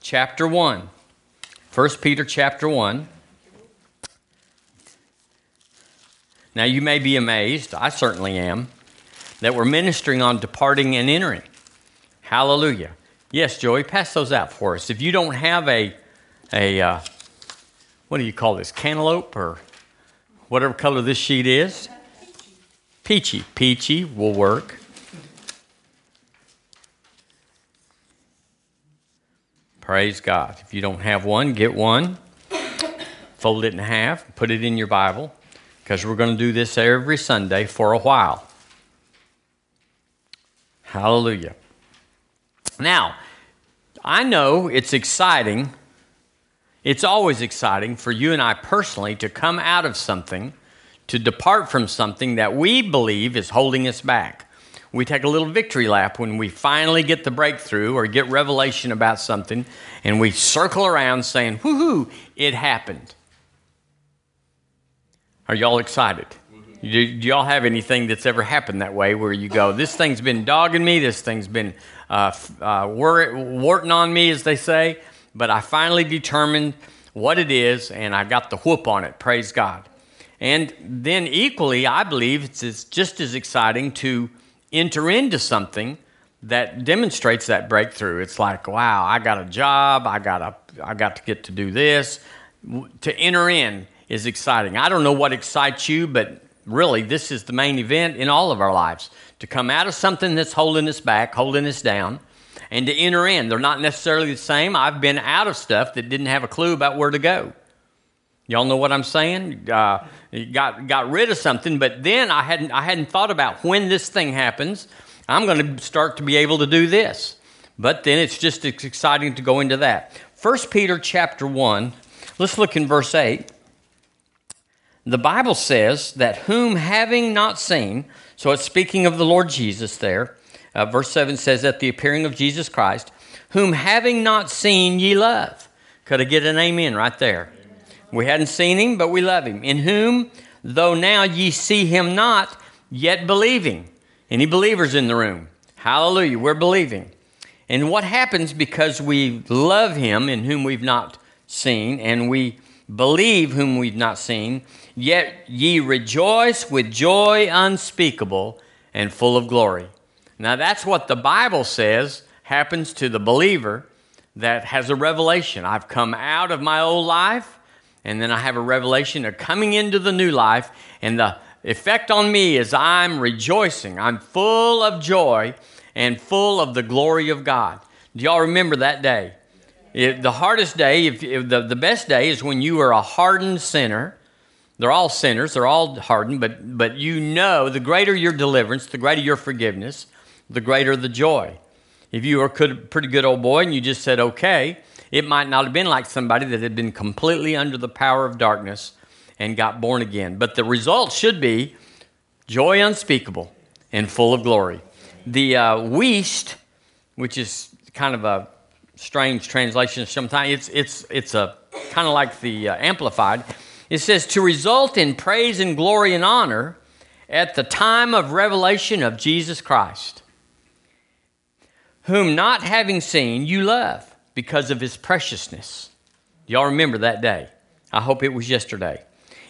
chapter 1. 1 Peter chapter 1. Now, you may be amazed, I certainly am, that we're ministering on departing and entering. Hallelujah. Yes, Joey, pass those out for us. If you don't have a, a uh, what do you call this, cantaloupe or whatever color this sheet is, peachy, peachy will work. Praise God. If you don't have one, get one. Fold it in half, put it in your Bible, because we're going to do this every Sunday for a while. Hallelujah. Now, I know it's exciting. It's always exciting for you and I personally to come out of something, to depart from something that we believe is holding us back. We take a little victory lap when we finally get the breakthrough or get revelation about something, and we circle around saying, Woohoo, it happened. Are y'all excited? Do, do, y'all have anything that's ever happened that way where you go, This thing's been dogging me, this thing's been uh, uh, warting on me, as they say, but I finally determined what it is, and I got the whoop on it. Praise God. And then, equally, I believe it's just as exciting to enter into something that demonstrates that breakthrough. It's like, wow, I got a job, I got a, I got to get to do this. To enter in is exciting. I don't know what excites you, but really, this is the main event in all of our lives. To come out of something that's holding us back, holding us down, and to enter in. They're not necessarily the same. I've been out of stuff that didn't have a clue about where to go. Y'all know what I'm saying? Uh, got got rid of something, but then I hadn't I hadn't thought about when this thing happens. I'm going to start to be able to do this. But then it's just exciting to go into that. First Peter chapter one. Let's look in verse eight. The Bible says that whom having not seen, so it's speaking of the Lord Jesus there. Uh, verse 7 says, At the appearing of Jesus Christ, whom having not seen ye love. Could I get an amen right there? We hadn't seen him, but we love him. In whom, though now ye see him not, yet believing. Any believers in the room? Hallelujah, we're believing. And what happens because we love him in whom we've not seen, and we believe whom we've not seen, yet ye rejoice with joy unspeakable and full of glory. Now, that's what the Bible says happens to the believer that has a revelation. I've come out of my old life and then I have a revelation of coming into the new life, and the effect on me is I'm rejoicing. I'm full of joy and full of the glory of God. Do y'all remember that day? The hardest day, if, if the, the best day is when you are a hardened sinner. They're all sinners, they're all hardened, but, but you know the greater your deliverance, the greater your forgiveness, the greater the joy. If you were a pretty good old boy and you just said, okay, it might not have been like somebody that had been completely under the power of darkness and got born again. But the result should be joy unspeakable and full of glory. The uh, Wuest, which is kind of a strange translation sometimes, it's, it's, it's a kind of like the uh, amplified. It says, to result in praise and glory and honor at the time of revelation of Jesus Christ, whom not having seen you love because of his preciousness. Y'all remember that day? I hope it was yesterday.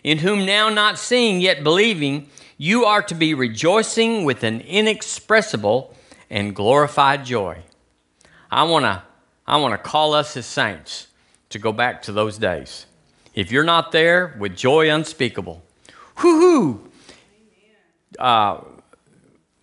In whom now not seeing yet believing, you are to be rejoicing with an inexpressible and glorified joy. I want to I want to call us as saints to go back to those days. If you're not there, with joy unspeakable. Whoo uh,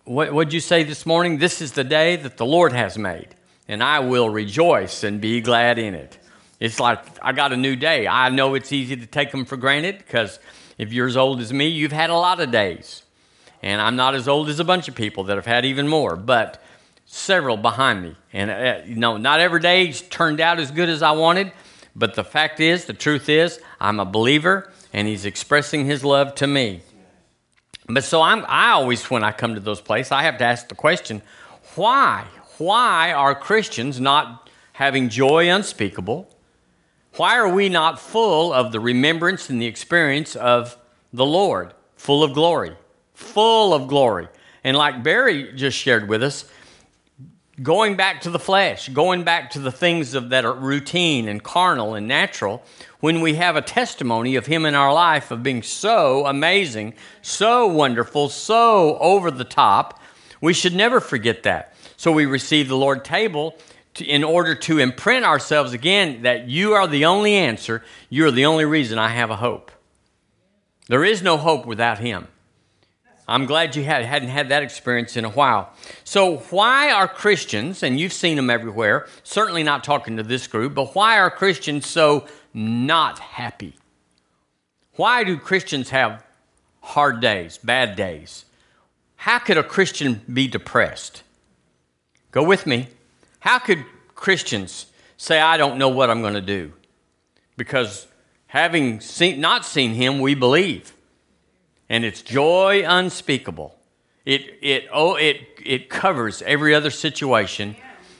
what would you say this morning? This is the day that the Lord has made and I will rejoice and be glad in it. It's like I got a new day. I know it's easy to take them for granted because if you're as old as me, you've had a lot of days. And I'm not as old as a bunch of people that have had even more, but several behind me. And, uh, you know, not every day turned out as good as I wanted, but the fact is, the truth is, I'm a believer and He's expressing His love to me. But so I'm, I always, when I come to those places, I have to ask the question why? Why are Christians not having joy unspeakable? Why are we not full of the remembrance and the experience of the Lord, full of glory, full of glory? And like Barry just shared with us, going back to the flesh, going back to the things of, that are routine and carnal and natural, when we have a testimony of Him in our life of being so amazing, so wonderful, so over the top, we should never forget that. So we receive the Lord table to, in order to imprint ourselves again that you are the only answer, you're the only reason I have a hope. There is no hope without Him. I'm glad you had, hadn't had that experience in a while. So, why are Christians, and you've seen them everywhere, certainly not talking to this group, but why are Christians so not happy? Why do Christians have hard days, bad days? How could a Christian be depressed? Go with me. How could Christians say, I don't know what I'm going to do? Because having seen, not seen him, we believe and it's joy unspeakable. It, it, oh, it, it covers every other situation,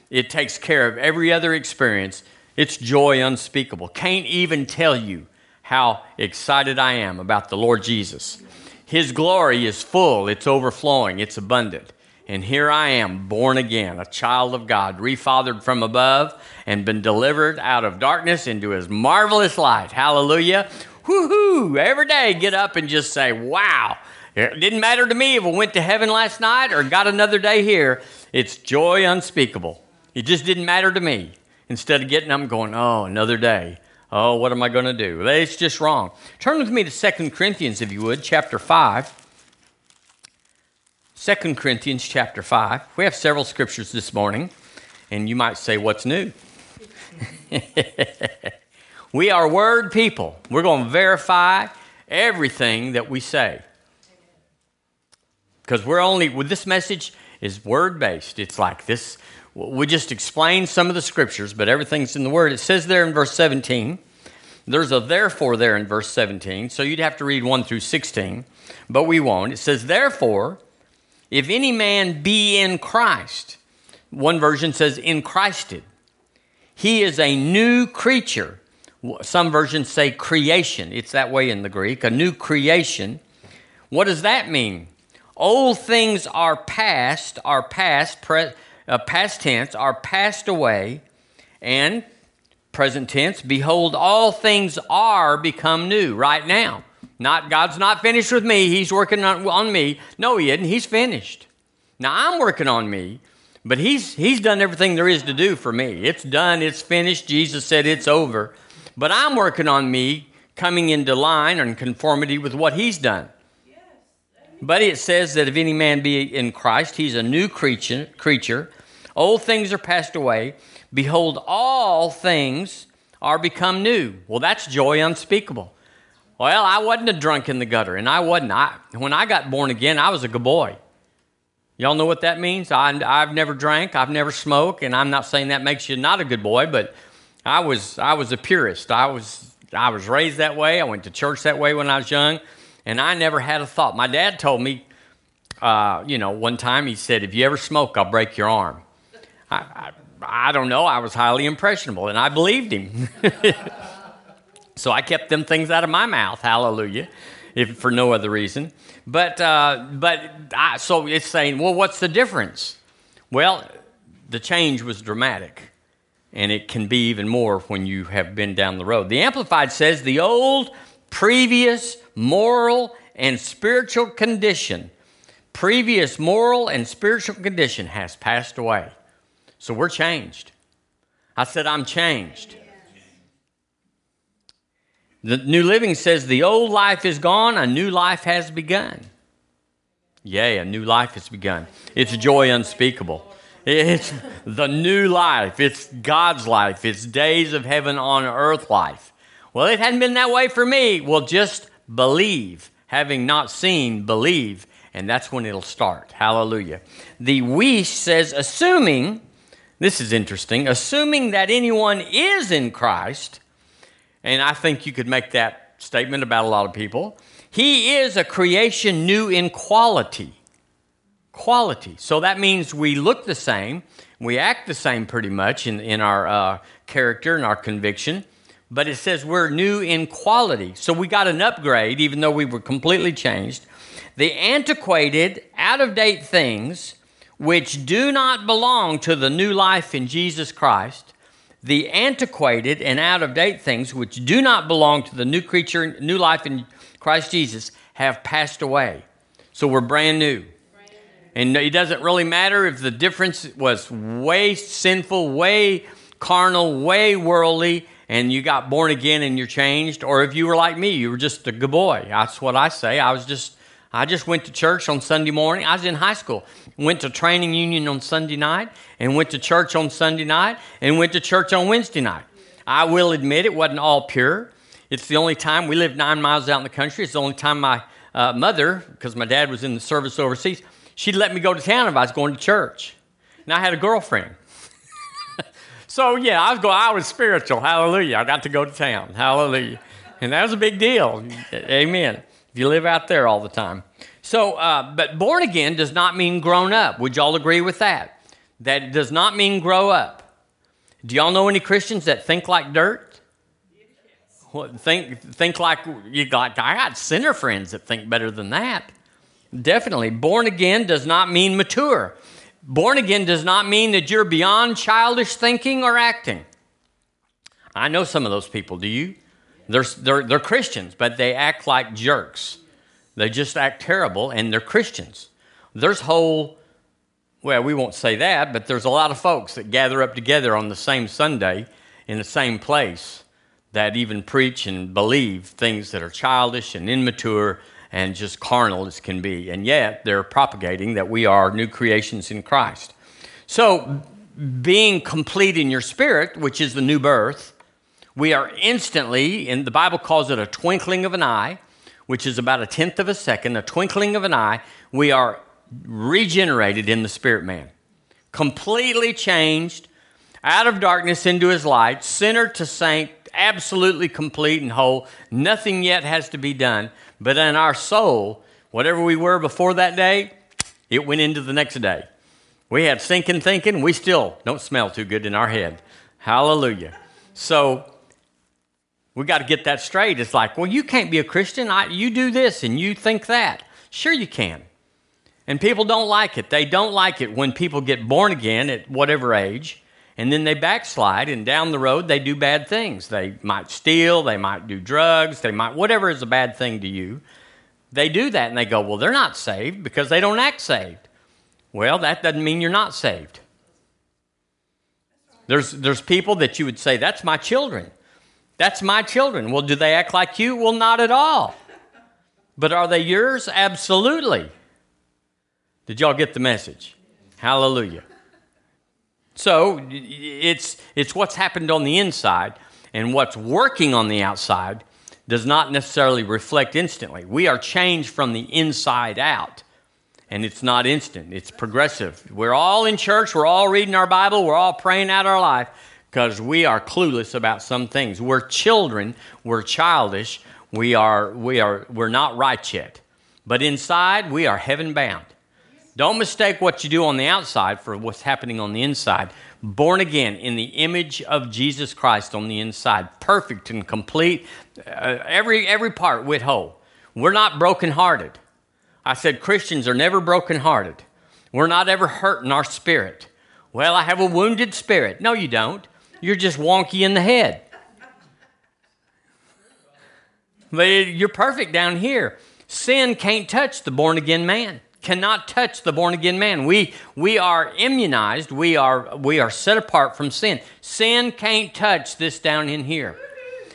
it takes care of every other experience. It's joy unspeakable. Can't even tell you how excited I am about the Lord Jesus. His glory is full, it's overflowing, it's abundant. And here I am, born again, a child of God, refathered from above, and been delivered out of darkness into his marvelous light. Hallelujah whoo-hoo, every day get up and just say, wow. It didn't matter to me if I went to heaven last night or got another day here. It's joy unspeakable. It just didn't matter to me. Instead of getting up going, oh, another day. Oh, what am I going to do? It's just wrong. Turn with me to 2 Corinthians, if you would, chapter 5. 2 Corinthians chapter 5. We have several scriptures this morning, and you might say, What's new? We are word people. We're going to verify everything that we say. Because we're only, with this message, is word based. It's like this. We just explain some of the scriptures, but everything's in the word. It says there in verse 17, there's a therefore there in verse 17, so you'd have to read 1 through 16, but we won't. It says, Therefore, if any man be in Christ, one version says in Christed, he is a new creature. Some versions say creation. It's that way in the Greek, a new creation. What does that mean? Old things are past, are past, pre, uh, past tense, are passed away, and present tense, behold, all things are become new right now. Not God's not finished with me, He's working on, on me. No, He isn't, He's finished. Now I'm working on me, but He's He's done everything there is to do for me. It's done, it's finished. Jesus said it's over. But I'm working on me coming into line and conformity with what he's done. But it says that if any man be in Christ, he's a new creature, creature. Old things are passed away. Behold, all things are become new. Well, that's joy unspeakable. Well, I wasn't a drunk in the gutter, and I wasn't. I, when I got born again, I was a good boy. Y'all know what that means? I, I've never drank, I've never smoked, and I'm not saying that makes you not a good boy, but I was I was a purist. I was I was raised that way. I went to church that way when I was young, and I never had a thought. My dad told me, uh, you know, one time he said, "If you ever smoke, I'll break your arm." I, I, I don't know. I was highly impressionable, and I believed him. so I kept them things out of my mouth. Hallelujah, if for no other reason. But uh, but I, so it's saying, well, what's the difference? Well, the change was dramatic and it can be even more when you have been down the road. The Amplified says the old, previous moral and spiritual condition, previous moral and spiritual condition has passed away. So we're changed. I said, I'm changed. The New Living says the old life is gone, a new life has begun. Yea, a new life has begun. It's joy unspeakable. It's the new life. It's God's life. It's days of heaven on earth life. Well, it hadn't been that way for me. Well, just believe. Having not seen, believe. And that's when it'll start. Hallelujah. The Wuest says, assuming, this is interesting, assuming that anyone is in Christ, and I think you could make that statement about a lot of people, he is a creation new in quality quality. So that means we look the same, we act the same pretty much in, in our uh, character and our conviction, but it says we're new in quality. So we got an upgrade, even though we were completely changed. The antiquated, out of date things which do not belong to the new life in Jesus Christ, the antiquated and out of date things which do not belong to the new creature, new life in Christ Jesus, have passed away. So we're brand new. And it doesn't really matter if the difference was way sinful, way carnal, way worldly, and you got born again and you're changed, or if you were like me, you were just a good boy. That's what I say. I was just I just went to church on Sunday morning. I was in high school. Went to training union on Sunday night and went to church on Sunday night and went to church on Wednesday night. I will admit it wasn't all pure. It's the only time we lived nine miles out in the country. It's the only time my uh, mother, because my dad was in the service overseas, she'd let me go to town if I was going to church. And I had a girlfriend. so yeah, I was going. I was spiritual. Hallelujah! I got to go to town. Hallelujah! And that was a big deal. Amen if you live out there all the time. So, uh, but born again does not mean grown up. Would y'all agree with that? That does not mean grow up. Do y'all know any Christians that think like dirt? What, think think like you got. I got sinner friends that think better than that. Definitely, born again does not mean mature. Born again does not mean that you're beyond childish thinking or acting. I know some of those people. Do you? They're, they're, they're Christians, but they act like jerks. They just act terrible, and they're Christians. There's whole, well, we won't say that, but there's a lot of folks that gather up together on the same Sunday in the same place that even preach and believe things that are childish and immature and just carnal as can be. And yet they're propagating that we are new creations in Christ. So, being complete in your spirit, which is the new birth, we are instantly, and the Bible calls it a twinkling of an eye, which is about a tenth of a second, a twinkling of an eye, we are regenerated in the spirit man. Completely changed out of darkness into his light, sinner to saint, absolutely complete and whole. Nothing yet has to be done. But in our soul, whatever we were before that day, it went into the next day. We had thinking, thinking, we still don't smell too good in our head. Hallelujah. So, we got to get that straight. It's like, well, you can't be a Christian. I, you do this and you think that. Sure, you can. And people don't like it. They don't like it when people get born again at whatever age, and then they backslide, and down the road they do bad things. They might steal, they might do drugs, they might, whatever is a bad thing to you. They do that, and they go, well, they're not saved because they don't act saved. Well, that doesn't mean you're not saved. There's, there's people that you would say, that's my children. That's my children. Well, do they act like you? Well, not at all. But are they yours? Absolutely. Did y'all get the message? Hallelujah. So it's, it's what's happened on the inside, and what's working on the outside does not necessarily reflect instantly. We are changed from the inside out, and it's not instant, it's progressive. We're all in church, we're all reading our Bible, we're all praying out our life, because we are clueless about some things. We're children, we're childish, we are, we are, we're not right yet. But inside, we are heaven bound. Don't mistake what you do on the outside for what's happening on the inside. Born again in the image of Jesus Christ on the inside, perfect and complete, uh, every, every part with whole. We're not brokenhearted. I said Christians are never brokenhearted. We're not ever hurt in our spirit. Well, I have a wounded spirit. No, you don't. You're just wonky in the head. But you're perfect down here. Sin can't touch the born again man. Cannot touch the born again man. We we are immunized. We are we are set apart from sin. Sin can't touch this down in here.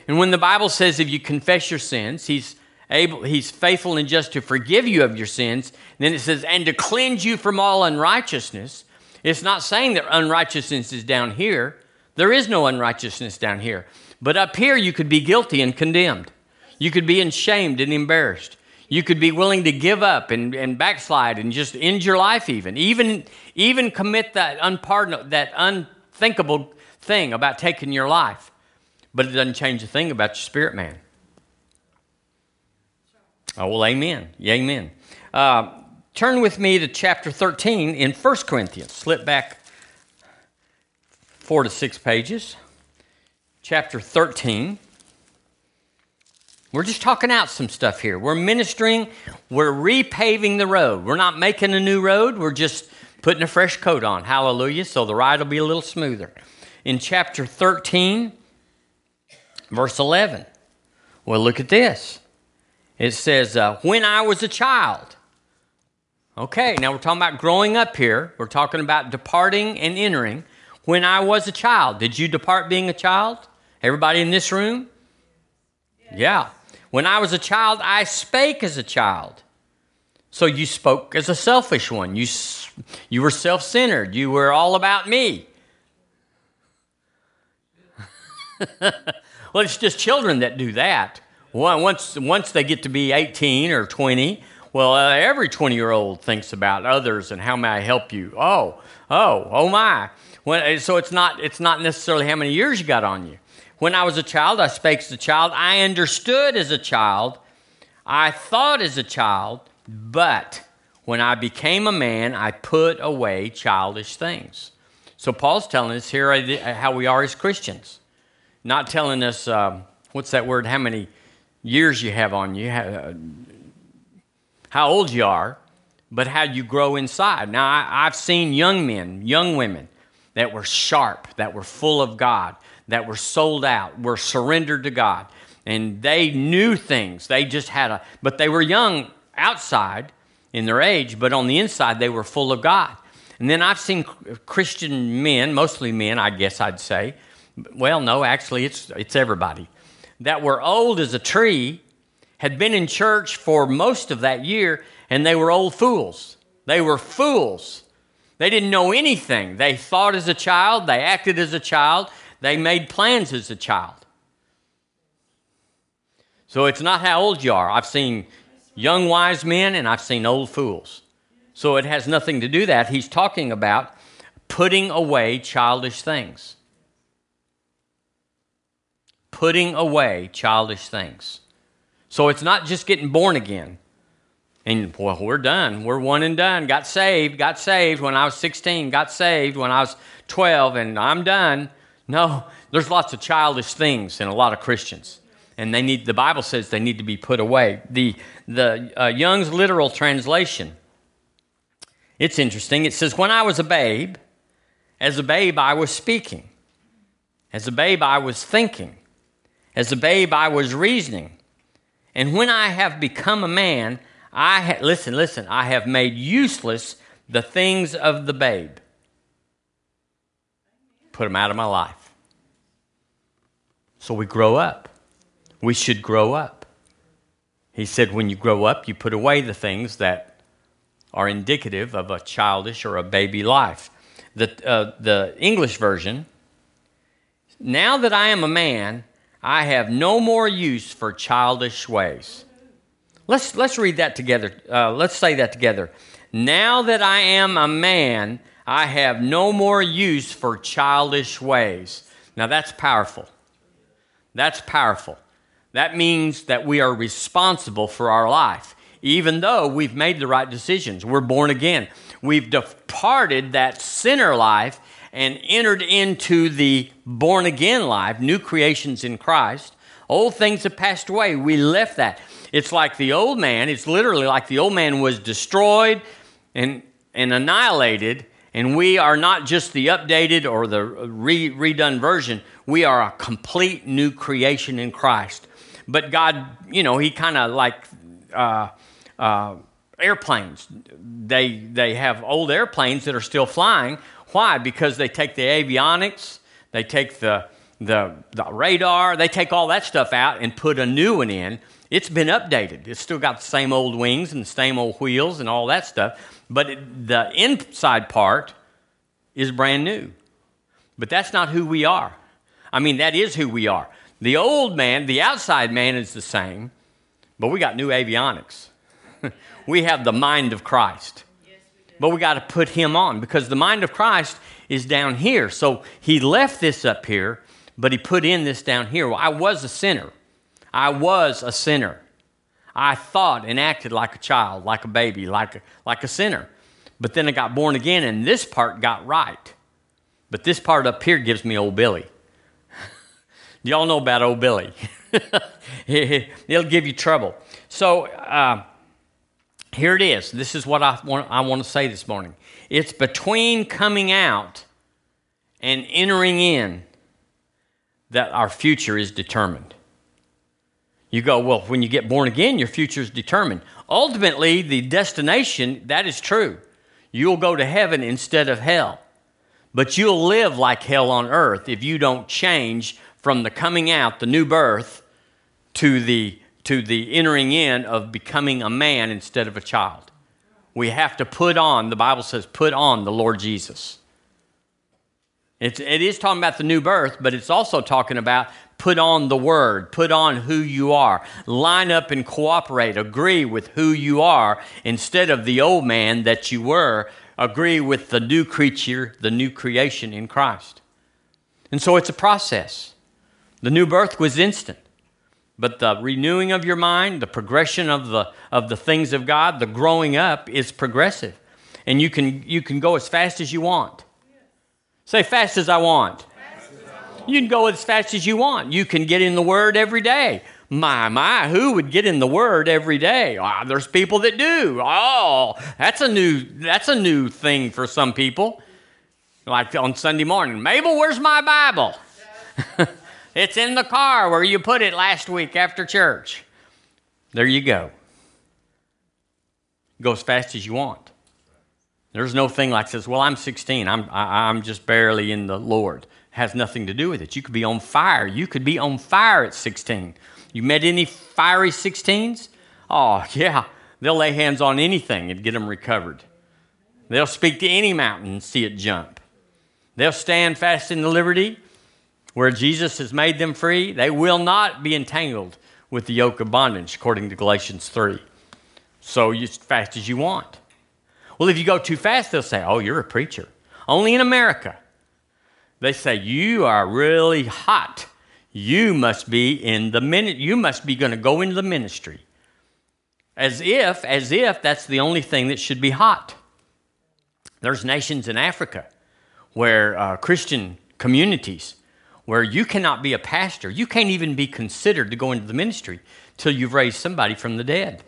And when the Bible says if you confess your sins, he's able he's faithful and just to forgive you of your sins, then it says and to cleanse you from all unrighteousness. It's not saying that unrighteousness is down here. There is no unrighteousness down here. But up here, you could be guilty and condemned. You could be ashamed and embarrassed. You could be willing to give up and, and backslide and just end your life, even. Even, even commit that unpardonable, that unthinkable thing about taking your life. But it doesn't change a thing about your spirit man. Oh, well, amen. Amen. Uh, turn with me to chapter 13 in 1 Corinthians. Slip back four to six pages, chapter 13. We're just talking out some stuff here. We're ministering, we're repaving the road. We're not making a new road, we're just putting a fresh coat on. Hallelujah. So the ride will be a little smoother. In chapter 13, verse 11, well, look at this. It says, uh, When I was a child. Okay, now we're talking about growing up here. We're talking about departing and entering. When I was a child, did you depart being a child? Everybody in this room? Yeah. When I was a child, I spake as a child. So you spoke as a selfish one. You, you were self centered. You were all about me. well, it's just children that do that. Once, once they get to be 18 or 20, well, uh, every 20 year old thinks about others and how may I help you? Oh, oh, oh my. When, uh, so it's not, it's not necessarily how many years you got on you. When I was a child, I spake as a child. I understood as a child. I thought as a child. But when I became a man, I put away childish things. So Paul's telling us here how we are as Christians, not telling us um, what's that word? How many years you have on you, uh, how old you are, but how you grow inside. Now I, I've seen young men, young women that were sharp, that were full of God, that were sold out, were surrendered to God, and they knew things. They just had a, but they were young outside in their age, but on the inside, they were full of God. And then I've seen Christian men, mostly men, I guess I'd say. Well, no, actually, it's, it's everybody. That were old as a tree, had been in church for most of that year, and they were old fools. They were fools. They didn't know anything. They thought as a child, they acted as a child, they made plans as a child. So it's not how old you are. I've seen young wise men and I've seen old fools. So it has nothing to do that. He's talking about putting away childish things. Putting away childish things. So it's not just getting born again. And well, we're done. We're one and done. Got saved, got saved when I was 16, got saved when I was 12, and I'm done. No, there's lots of childish things in a lot of Christians and they need the bible says they need to be put away the the uh, young's literal translation it's interesting it says when i was a babe as a babe i was speaking as a babe i was thinking as a babe i was reasoning and when i have become a man i ha- listen listen i have made useless the things of the babe put them out of my life so we grow up we should grow up. He said, when you grow up, you put away the things that are indicative of a childish or a baby life. The, uh, the English version, now that I am a man, I have no more use for childish ways. Let's, let's read that together. Uh, let's say that together. Now that I am a man, I have no more use for childish ways. Now that's powerful. That's powerful. That means that we are responsible for our life, even though we've made the right decisions. We're born again. We've departed that sinner life and entered into the born again life, new creations in Christ. Old things have passed away. We left that. It's like the old man, it's literally like the old man was destroyed and, and annihilated, and we are not just the updated or the re, redone version, we are a complete new creation in Christ. But God, you know, He kind of like uh, uh, airplanes. They they have old airplanes that are still flying. Why? Because they take the avionics, they take the the, the radar, they take all that stuff out and put a new one in. It's been updated. It's still got the same old wings and the same old wheels and all that stuff, but it, the inside part is brand new. But that's not who we are. I mean, that is who we are. The old man, the outside man is the same, but we got new avionics. we have the mind of Christ. But we got to put him on because the mind of Christ is down here. So he left this up here, but he put in this down here. Well, I was a sinner. I was a sinner. I thought and acted like a child, like a baby, like a, like a sinner. But then I got born again, and this part got right. But this part up here gives me old Billy. Y'all know about old Billy. He'll give you trouble. So, uh, here it is. This is what I want, I want to say this morning. It's between coming out and entering in that our future is determined. You go, well, when you get born again, your future is determined. Ultimately, the destination, that is true. You'll go to heaven instead of hell. But you'll live like hell on earth if you don't change from the coming out, the new birth, to the, to the entering in of becoming a man instead of a child. We have to put on, the Bible says, put on the Lord Jesus. It's, it is talking about the new birth, but it's also talking about put on the word, put on who you are, line up and cooperate, agree with who you are instead of the old man that you were, agree with the new creature, the new creation in Christ. And so it's a process. The new birth was instant. But the renewing of your mind, the progression of the, of the things of God, the growing up is progressive. And you can, you can go as fast as you want. Say, fast as I want. You can go as fast as you want. You can get in the Word every day. My, my, who would get in the Word every day? Oh, there's people that do. Oh, that's a new, that's a new thing for some people. Like on Sunday morning, Mabel, where's my Bible? it's in the car where you put it last week after church. There you go. Go as fast as you want. There's no thing like this. Well, I'm 16. I'm I, am i am just barely in the Lord has nothing to do with it. You could be on fire. You could be on fire at 16. You met any fiery 16s? Oh, yeah. They'll lay hands on anything and get them recovered. They'll speak to any mountain and see it jump. They'll stand fast in the liberty where Jesus has made them free. They will not be entangled with the yoke of bondage, according to Galatians 3. So, as fast as you want. Well, if you go too fast, they'll say, Oh, you're a preacher. Only in America. They say, You are really hot. You must be in the minute, you must be going to go into the ministry. As if, as if that's the only thing that should be hot. There's nations in Africa where uh, Christian communities where you cannot be a pastor. You can't even be considered to go into the ministry till you've raised somebody from the dead.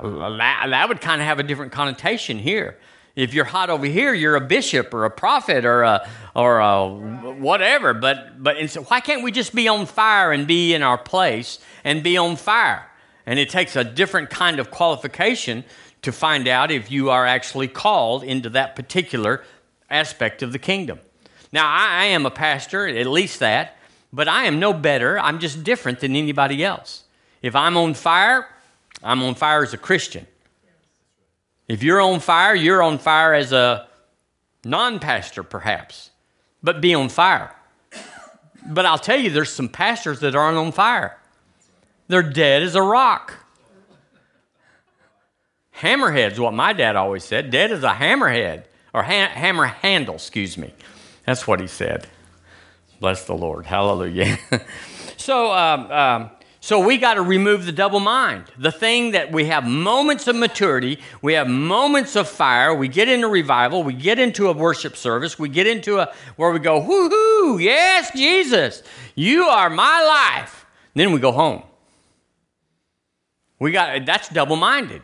That, that would kind of have a different connotation here. If you're hot over here, you're a bishop or a prophet or a, or a whatever. But, but so why can't we just be on fire and be in our place and be on fire? And it takes a different kind of qualification to find out if you are actually called into that particular aspect of the kingdom. Now, I, I am a pastor, at least that, but I am no better. I'm just different than anybody else. If I'm on fire, I'm on fire as a Christian. If you're on fire, you're on fire as a non pastor, perhaps, but be on fire. But I'll tell you, there's some pastors that aren't on fire. They're dead as a rock. Hammerhead's what my dad always said. Dead as a hammerhead, or ha- hammer handle, excuse me. That's what he said. Bless the Lord. Hallelujah. so, um, um, so we got to remove the double mind. The thing that we have moments of maturity, we have moments of fire, we get into revival, we get into a worship service, we get into a where we go, whoo-hoo, yes, Jesus, you are my life. then we go home. We got that's double-minded.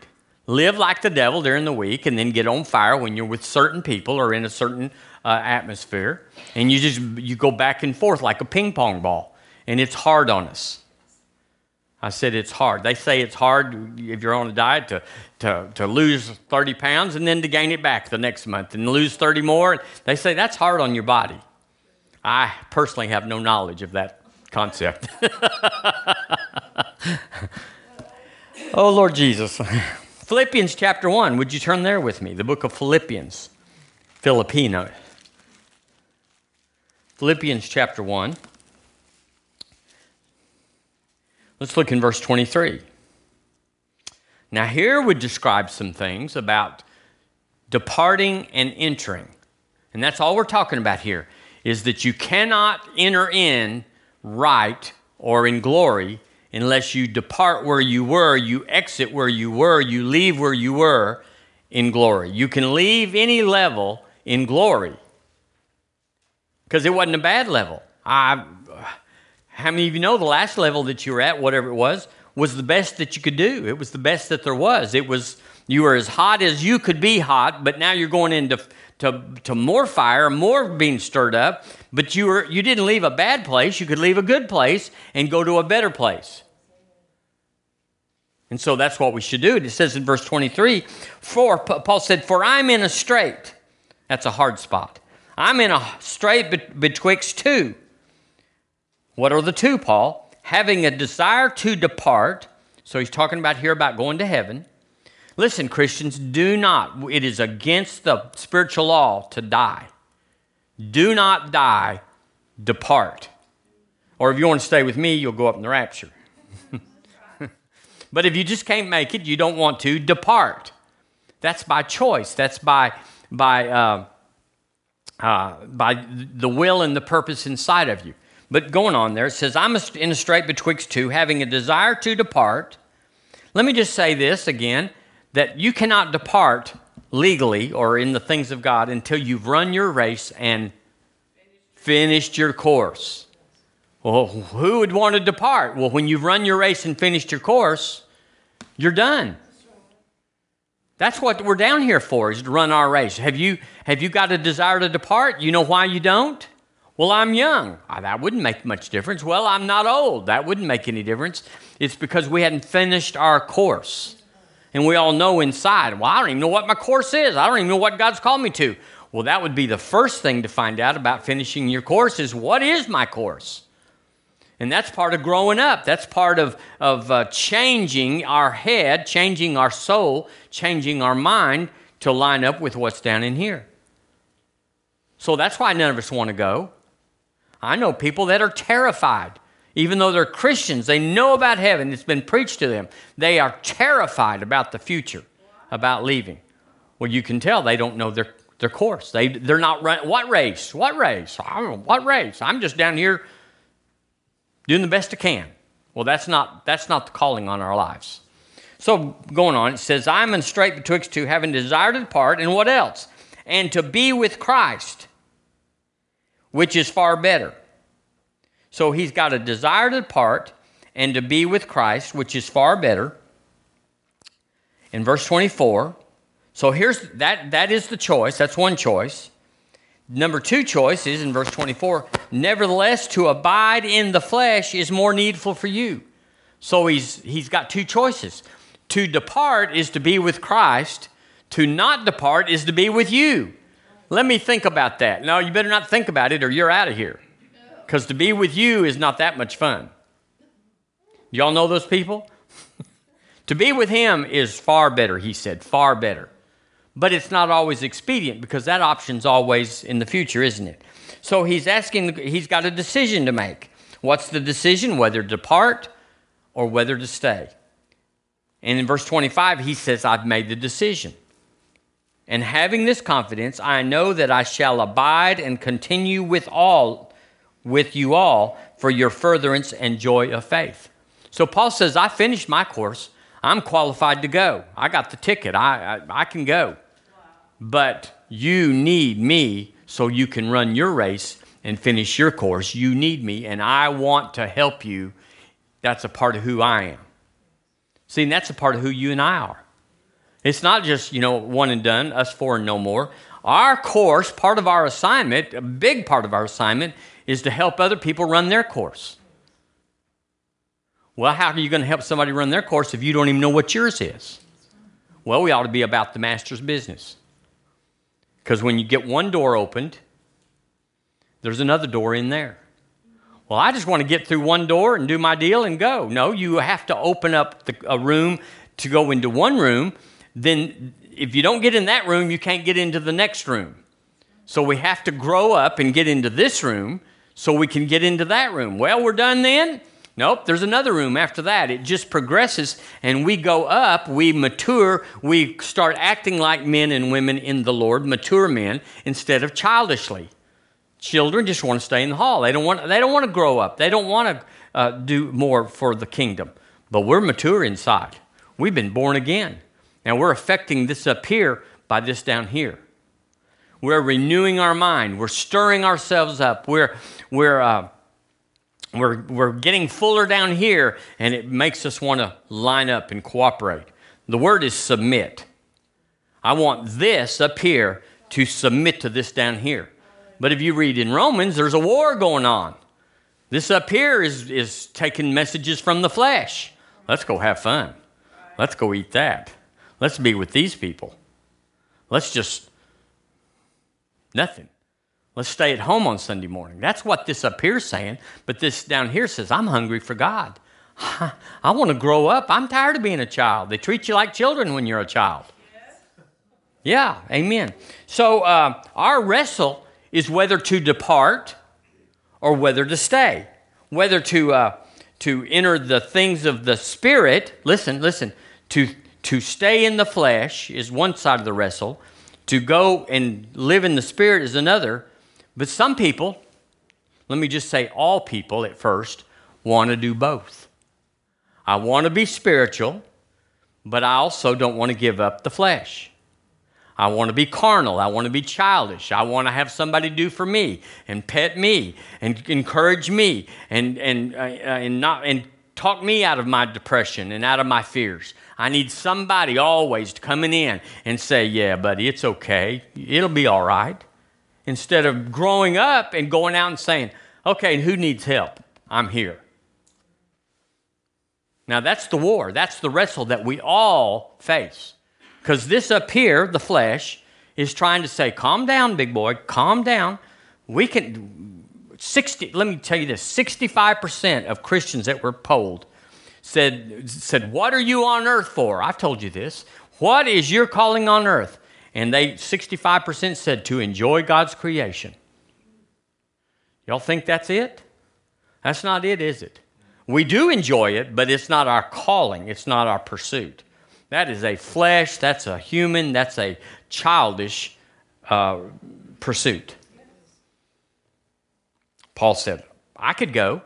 Live like the devil during the week and then get on fire when you're with certain people or in a certain uh, atmosphere. And you just you go back and forth like a ping pong ball. And it's hard on us. I said it's hard. They say it's hard if you're on a diet to, to, to lose 30 pounds and then to gain it back the next month and lose 30 more. They say that's hard on your body. I personally have no knowledge of that concept. oh, Lord Jesus. Philippians chapter 1. Would you turn there with me? The book of Philippians. Filipino. Philippians chapter 1. Let's look in verse 23. Now, here would describe some things about departing and entering. And that's all we're talking about here is that you cannot enter in right or in glory unless you depart where you were, you exit where you were, you leave where you were in glory. You can leave any level in glory because it wasn't a bad level. I how many of you know the last level that you were at, whatever it was, was the best that you could do. It was the best that there was. It was you were as hot as you could be hot, but now you're going into to, to more fire, more being stirred up. But you were you didn't leave a bad place. You could leave a good place and go to a better place. And so that's what we should do. It says in verse 23, for Paul said, For I'm in a strait. That's a hard spot. I'm in a strait betwixt two. What are the two, Paul? Having a desire to depart. So he's talking about here about going to heaven. Listen, Christians, do not, it is against the spiritual law to die. Do not die, depart. Or if you want to stay with me, you'll go up in the rapture. but if you just can't make it, you don't want to, depart. That's by choice. That's by, by, uh, uh, by the will and the purpose inside of you. But going on there, it says, I'm in a strait betwixt two, having a desire to depart. Let me just say this again that you cannot depart legally or in the things of God until you've run your race and finished your course. Well, who would want to depart? Well, when you've run your race and finished your course, you're done. That's what we're down here for, is to run our race. Have you, have you got a desire to depart? You know why you don't? Well, I'm young. Ah, that wouldn't make much difference. Well, I'm not old. That wouldn't make any difference. It's because we hadn't finished our course. And we all know inside, well, I don't even know what my course is. I don't even know what God's called me to. Well, that would be the first thing to find out about finishing your course is what is my course? And that's part of growing up. That's part of, of uh, changing our head, changing our soul, changing our mind to line up with what's down in here. So that's why none of us want to go. I know people that are terrified even though they're Christians, they know about heaven, it's been preached to them. They are terrified about the future, about leaving. Well, you can tell they don't know their, their course. They, they're not running. What race? What race? What race? I'm just down here doing the best I can. Well, that's not, that's not the calling on our lives. So, going on, it says, I'm in strait betwixt two, having desire to depart, and what else? And to be with Christ, which is far better. So he's got a desire to depart and to be with Christ, which is far better. In verse 24, so here's that that is the choice. That's one choice. Number two choice is in verse 24, nevertheless, to abide in the flesh is more needful for you. So he's he's got two choices. To depart is to be with Christ, to not depart is to be with you. Let me think about that. No, you better not think about it or you're out of here because to be with you is not that much fun. Y'all know those people? to be with him is far better, he said, far better. But it's not always expedient because that option's always in the future, isn't it? So he's asking, he's got a decision to make. What's the decision? Whether to depart or whether to stay. And in verse 25, he says, I've made the decision. And having this confidence, I know that I shall abide and continue with all with you all for your furtherance and joy of faith. So Paul says, I finished my course. I'm qualified to go. I got the ticket. I, I, I can go. But you need me so you can run your race and finish your course. You need me, and I want to help you. That's a part of who I am. See, and that's a part of who you and I are. It's not just, you know, one and done, us four and no more. Our course, part of our assignment, a big part of our assignment, is to help other people run their course. Well, how are you going to help somebody run their course if you don't even know what yours is? Well, we ought to be about the master's business. Because when you get one door opened, there's another door in there. Well, I just want to get through one door and do my deal and go. No, you have to open up the, a room to go into one room. Then, if you don't get in that room, you can't get into the next room. So we have to grow up and get into this room so we can get into that room. Well, we're done then? Nope, there's another room after that. It just progresses and we go up, we mature, we start acting like men and women in the Lord, mature men, instead of childishly. Children just want to stay in the hall. They don't want, they don't want to grow up, they don't want to uh, do more for the kingdom. But we're mature inside. We've been born again. Now we're affecting this up here by this down here. We're renewing our mind. We're stirring ourselves up. We're, we're, uh, we're, we're getting fuller down here, and it makes us want to line up and cooperate. The word is submit. I want this up here to submit to this down here. But if you read in Romans, there's a war going on. This up here is, is taking messages from the flesh. Let's go have fun. Let's go eat that. Let's be with these people. Let's just, nothing. Let's stay at home on Sunday morning. That's what this up here is saying. But this down here says, I'm hungry for God. I want to grow up. I'm tired of being a child. They treat you like children when you're a child. Yeah, amen. So uh, our wrestle is whether to depart or whether to stay, whether to uh, to enter the things of the spirit. Listen, listen. To to stay in the flesh is one side of the wrestle. To go and live in the spirit is another. But some people, let me just say all people at first, want to do both. I want to be spiritual, but I also don't want to give up the flesh. I want to be carnal. I want to be childish. I want to have somebody do for me and pet me and encourage me and, and, uh, and, not, and talk me out of my depression and out of my fears. I need somebody always coming in and say, Yeah, buddy, it's okay. It'll be all right. Instead of growing up and going out and saying, Okay, who needs help? I'm here. Now, that's the war. That's the wrestle that we all face. Because this up here, the flesh, is trying to say, calm down, big boy, calm down. We can, 60, let me tell you this 65% of Christians that were polled said, said, What are you on earth for? I've told you this. What is your calling on earth? And they, 65% said, To enjoy God's creation. Y'all think that's it? That's not it, is it? We do enjoy it, but it's not our calling, it's not our pursuit. That is a flesh, that's a human, that's a childish uh, pursuit. Paul said, I could go.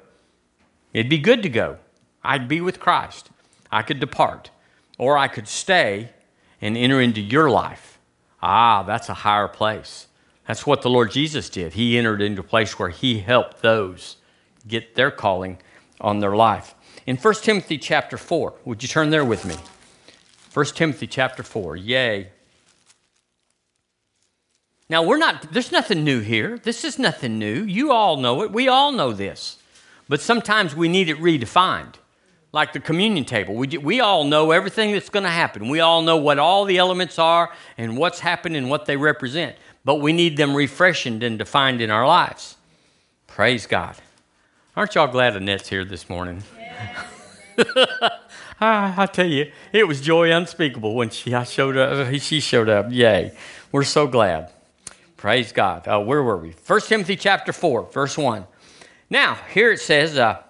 It'd be good to go. I'd be with Christ. I could depart. Or I could stay and enter into your life. Ah, that's a higher place. That's what the Lord Jesus did. He entered into a place where he helped those get their calling on their life. In 1 Timothy chapter 4, would you turn there with me? 1 Timothy chapter 4. Yay. Now, we're not, there's nothing new here. This is nothing new. You all know it. We all know this. But sometimes we need it redefined. Like the communion table. We, we all know everything that's going to happen. We all know what all the elements are and what's happened and what they represent. But we need them refreshed and defined in our lives. Praise God. Aren't y'all glad Annette's here this morning? I, I tell you, it was joy unspeakable when she I showed up. She showed up. Yay! We're so glad. Praise God. Uh, where were we? 1 Timothy chapter four, verse one. Now here it says, uh,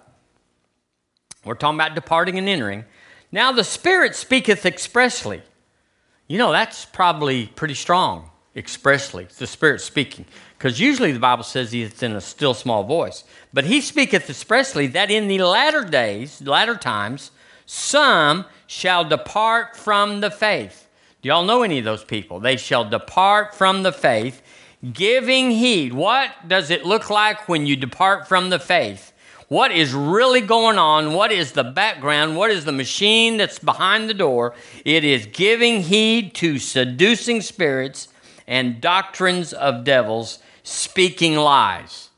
we're talking about departing and entering. Now the Spirit speaketh expressly. You know that's probably pretty strong. Expressly, the Spirit speaking, because usually the Bible says it's in a still small voice. But He speaketh expressly that in the latter days, latter times some shall depart from the faith. Do y'all know any of those people? They shall depart from the faith, giving heed. What does it look like when you depart from the faith? What is really going on? What is the background? What is the machine that's behind the door? It is giving heed to seducing spirits and doctrines of devils, speaking lies.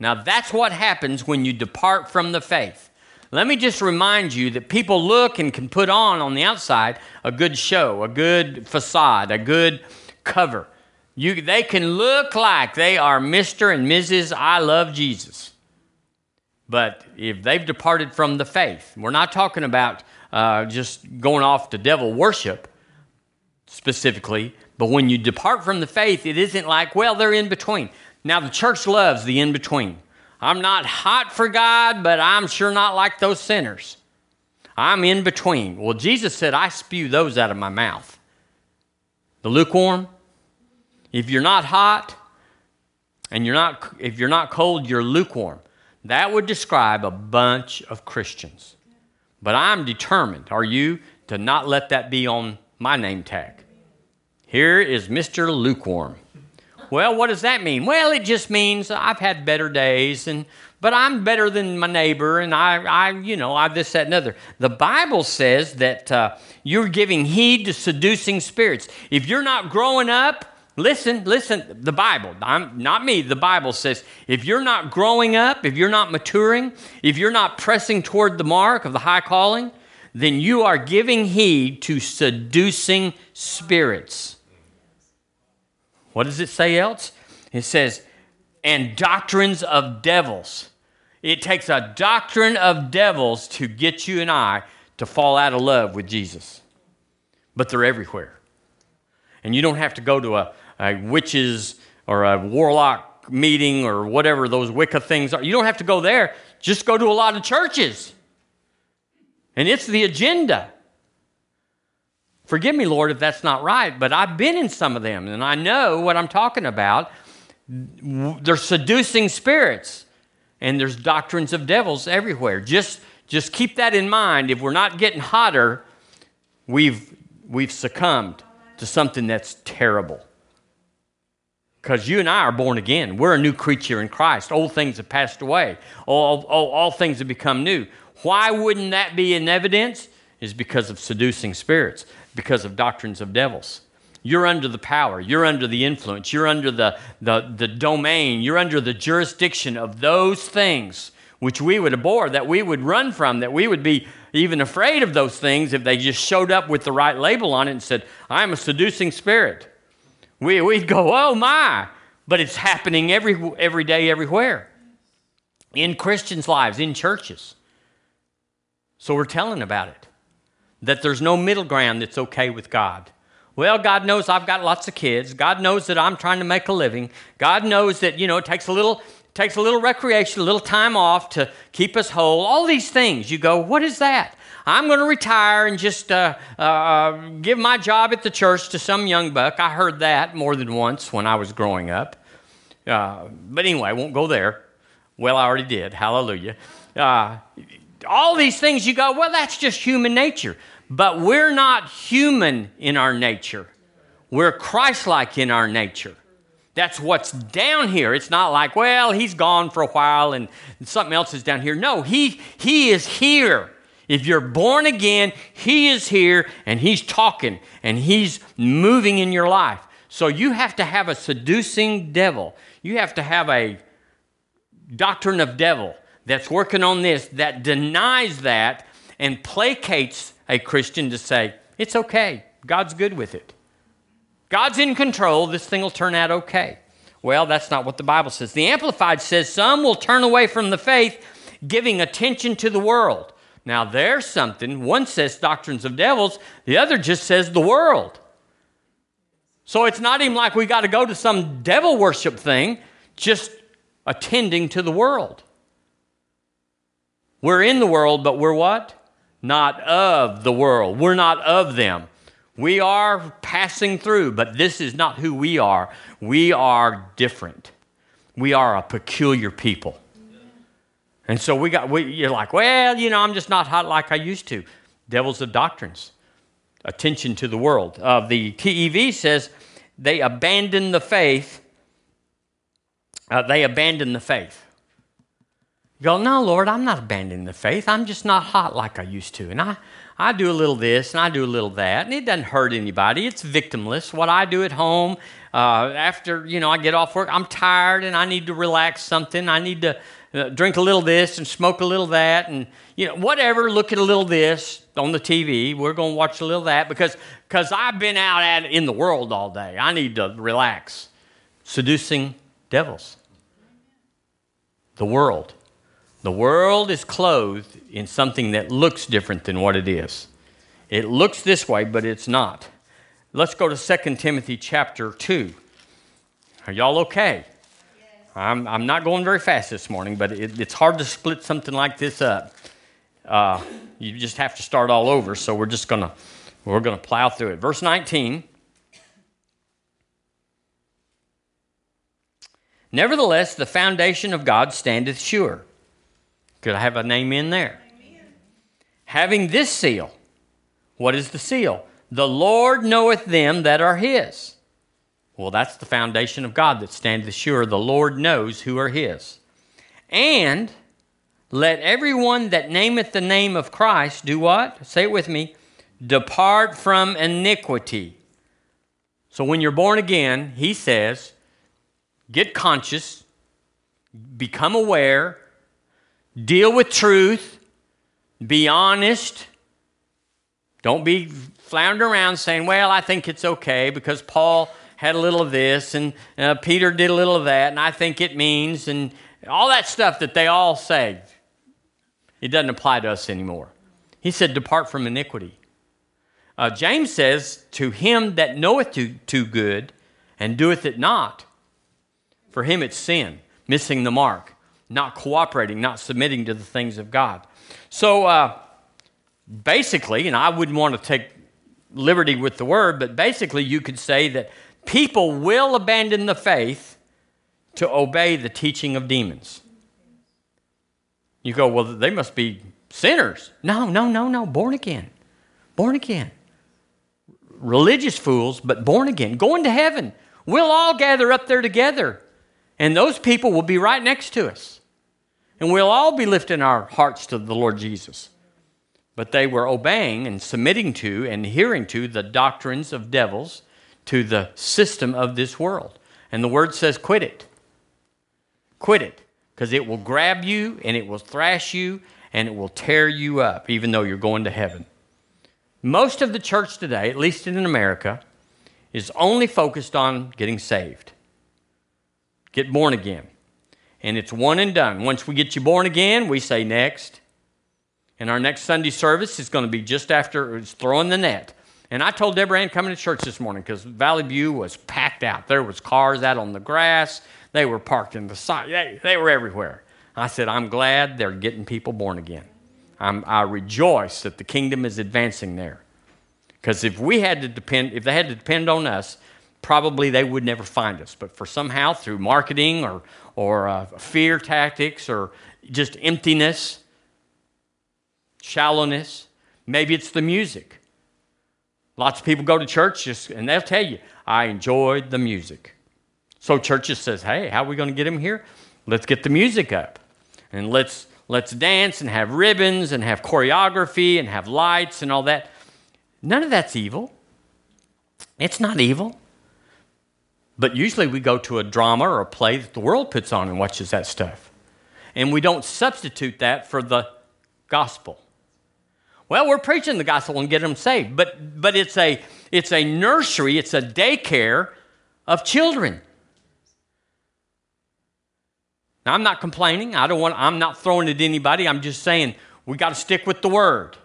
Now, that's what happens when you depart from the faith. Let me just remind you that people look and can put on on the outside a good show, a good facade, a good cover. You, they can look like they are Mr. and Mrs. I love Jesus. But if they've departed from the faith, we're not talking about uh, just going off to devil worship specifically, but when you depart from the faith, it isn't like, well, they're in between. Now, the church loves the in between. I'm not hot for God, but I'm sure not like those sinners. I'm in between. Well, Jesus said, I spew those out of my mouth. The lukewarm, if you're not hot and you're not, if you're not cold, you're lukewarm. That would describe a bunch of Christians. But I'm determined, are you, to not let that be on my name tag. Here is Mr. Lukewarm. Well, what does that mean? Well, it just means I've had better days and but I'm better than my neighbor and I, I you know, I this, that, and other. The Bible says that uh, you're giving heed to seducing spirits. If you're not growing up, listen, listen, the Bible, I'm not me, the Bible says if you're not growing up, if you're not maturing, if you're not pressing toward the mark of the high calling, then you are giving heed to seducing spirits. What does it say else? It says, and doctrines of devils. It takes a doctrine of devils to get you and I to fall out of love with Jesus. But they're everywhere. And you don't have to go to a, a witches or a warlock meeting or whatever those Wicca things are. You don't have to go there. Just go to a lot of churches. And it's the agenda. Forgive me, Lord, if that's not right, but I've been in some of them and I know what I'm talking about. They're seducing spirits and there's doctrines of devils everywhere. Just, just keep that in mind. If we're not getting hotter, we've, we've succumbed to something that's terrible. Because you and I are born again. We're a new creature in Christ. Old things have passed away, all, all, all things have become new. Why wouldn't that be in evidence? Is because of seducing spirits because of doctrines of devils. You're under the power, you're under the influence, you're under the, the, the domain, you're under the jurisdiction of those things which we would abhor, that we would run from, that we would be even afraid of those things if they just showed up with the right label on it and said, I'm a seducing spirit. We, we'd go, oh my. But it's happening every, every day, everywhere. In Christians' lives, in churches. So we're telling about it that there's no middle ground that's okay with God. Well, God knows I've got lots of kids. God knows that I'm trying to make a living. God knows that, you know, it takes a little takes a little recreation, a little time off to keep us whole. All these things. You go, what is that? I'm going to retire and just uh, uh, give my job at the church to some young buck. I heard that more than once when I was growing up. Uh, but anyway, I won't go there. Well, I already did. Hallelujah. Uh, all these things you go, well, that's just human nature. But we're not human in our nature. We're Christ like in our nature. That's what's down here. It's not like, well, he's gone for a while and something else is down here. No, he, he is here. If you're born again, he is here and he's talking and he's moving in your life. So you have to have a seducing devil. You have to have a doctrine of devil that's working on this that denies that and placates a Christian to say, it's okay, God's good with it. God's in control, this thing will turn out okay. Well, that's not what the Bible says. The Amplified says some will turn away from the faith, giving attention to the world. Now, there's something. One says doctrines of devils, the other just says the world. So it's not even like we got to go to some devil worship thing, just attending to the world. We're in the world, but we're what? not of the world. We're not of them. We are passing through, but this is not who we are. We are different. We are a peculiar people. And so we got, we, you're like, well, you know, I'm just not hot like I used to. Devils of doctrines, attention to the world. Uh, the TEV says they abandon the faith. Uh, they abandon the faith. You go, no, Lord, I'm not abandoning the faith. I'm just not hot like I used to. And I, I do a little this and I do a little that, and it doesn't hurt anybody. It's victimless. What I do at home, uh, after you know I get off work, I'm tired and I need to relax something. I need to uh, drink a little this and smoke a little that, and you know whatever. Look at a little this on the TV. We're going to watch a little that because because I've been out at in the world all day. I need to relax. Seducing devils. The world. The world is clothed in something that looks different than what it is. It looks this way, but it's not. Let's go to 2 Timothy chapter 2. Are y'all okay? I'm, I'm not going very fast this morning, but it, it's hard to split something like this up. Uh, you just have to start all over, so we're just to we're to plow through it. Verse 19. Nevertheless, the foundation of God standeth sure could I have a name in there? Amen. Having this seal. What is the seal? The Lord knoweth them that are his. Well, that's the foundation of God that standeth sure. The Lord knows who are his. And let everyone that nameth the name of Christ do what? Say it with me. Depart from iniquity. So when you're born again, he says, get conscious, become aware, deal with truth, be honest. Don't be floundering around saying, well, I think it's okay because Paul had a little of this and uh, Peter did a little of that and I think it means and all that stuff that they all say. It doesn't apply to us anymore. He said, Depart from iniquity. Uh, James says, To him that knoweth to, to good and doeth it not, for him it's sin, missing the mark, not cooperating, not submitting to the things of God. So uh, basically, and I wouldn't want to take liberty with the word, but basically you could say that people will abandon the faith to obey the teaching of demons. You go, well, they must be sinners. No, no, no, no, born again. Born again. Religious fools, but born again, going to heaven. We'll all gather up there together, and those people will be right next to us. And we'll all be lifting our hearts to the Lord Jesus. But they were obeying and submitting to and hearing to the doctrines of devils to the system of this world. And the word says, quit it. Quit it. Because it will grab you and it will thrash you and it will tear you up, even though you're going to heaven. Most of the church today, at least in America, is only focused on getting saved. Get born again. And it's one and done. Once we get you born again, we say next. And our next Sunday service is going to be just after it's throwing the net. And I told Deborah Ann coming to church this morning because Valley View was packed out. There was cars out on the grass. They were parked in the side. They, they were everywhere. I said, I'm glad they're getting people born again. I'm, I rejoice that the kingdom is advancing there. Because if we had to depend, if they had to depend on us, probably they would never find us. But for somehow through marketing or, or uh, fear tactics or just emptiness, shallowness, maybe it's the music. Lots of people go to church just, and they'll tell you, I enjoyed the music. So churches says, hey, how are we going to get them here? Let's get the music up. And let's let's dance and have ribbons and have choreography and have lights and all that. None of that's evil. It's not evil. But usually we go to a drama or a play that the world puts on and watches that stuff. And we don't substitute that for the gospel. Well, we're preaching the gospel and getting them saved, but, but it's, a, it's a nursery, it's a daycare of children. Now, I'm not complaining. I don't want, I'm not throwing it at anybody. I'm just saying we got to stick with the word.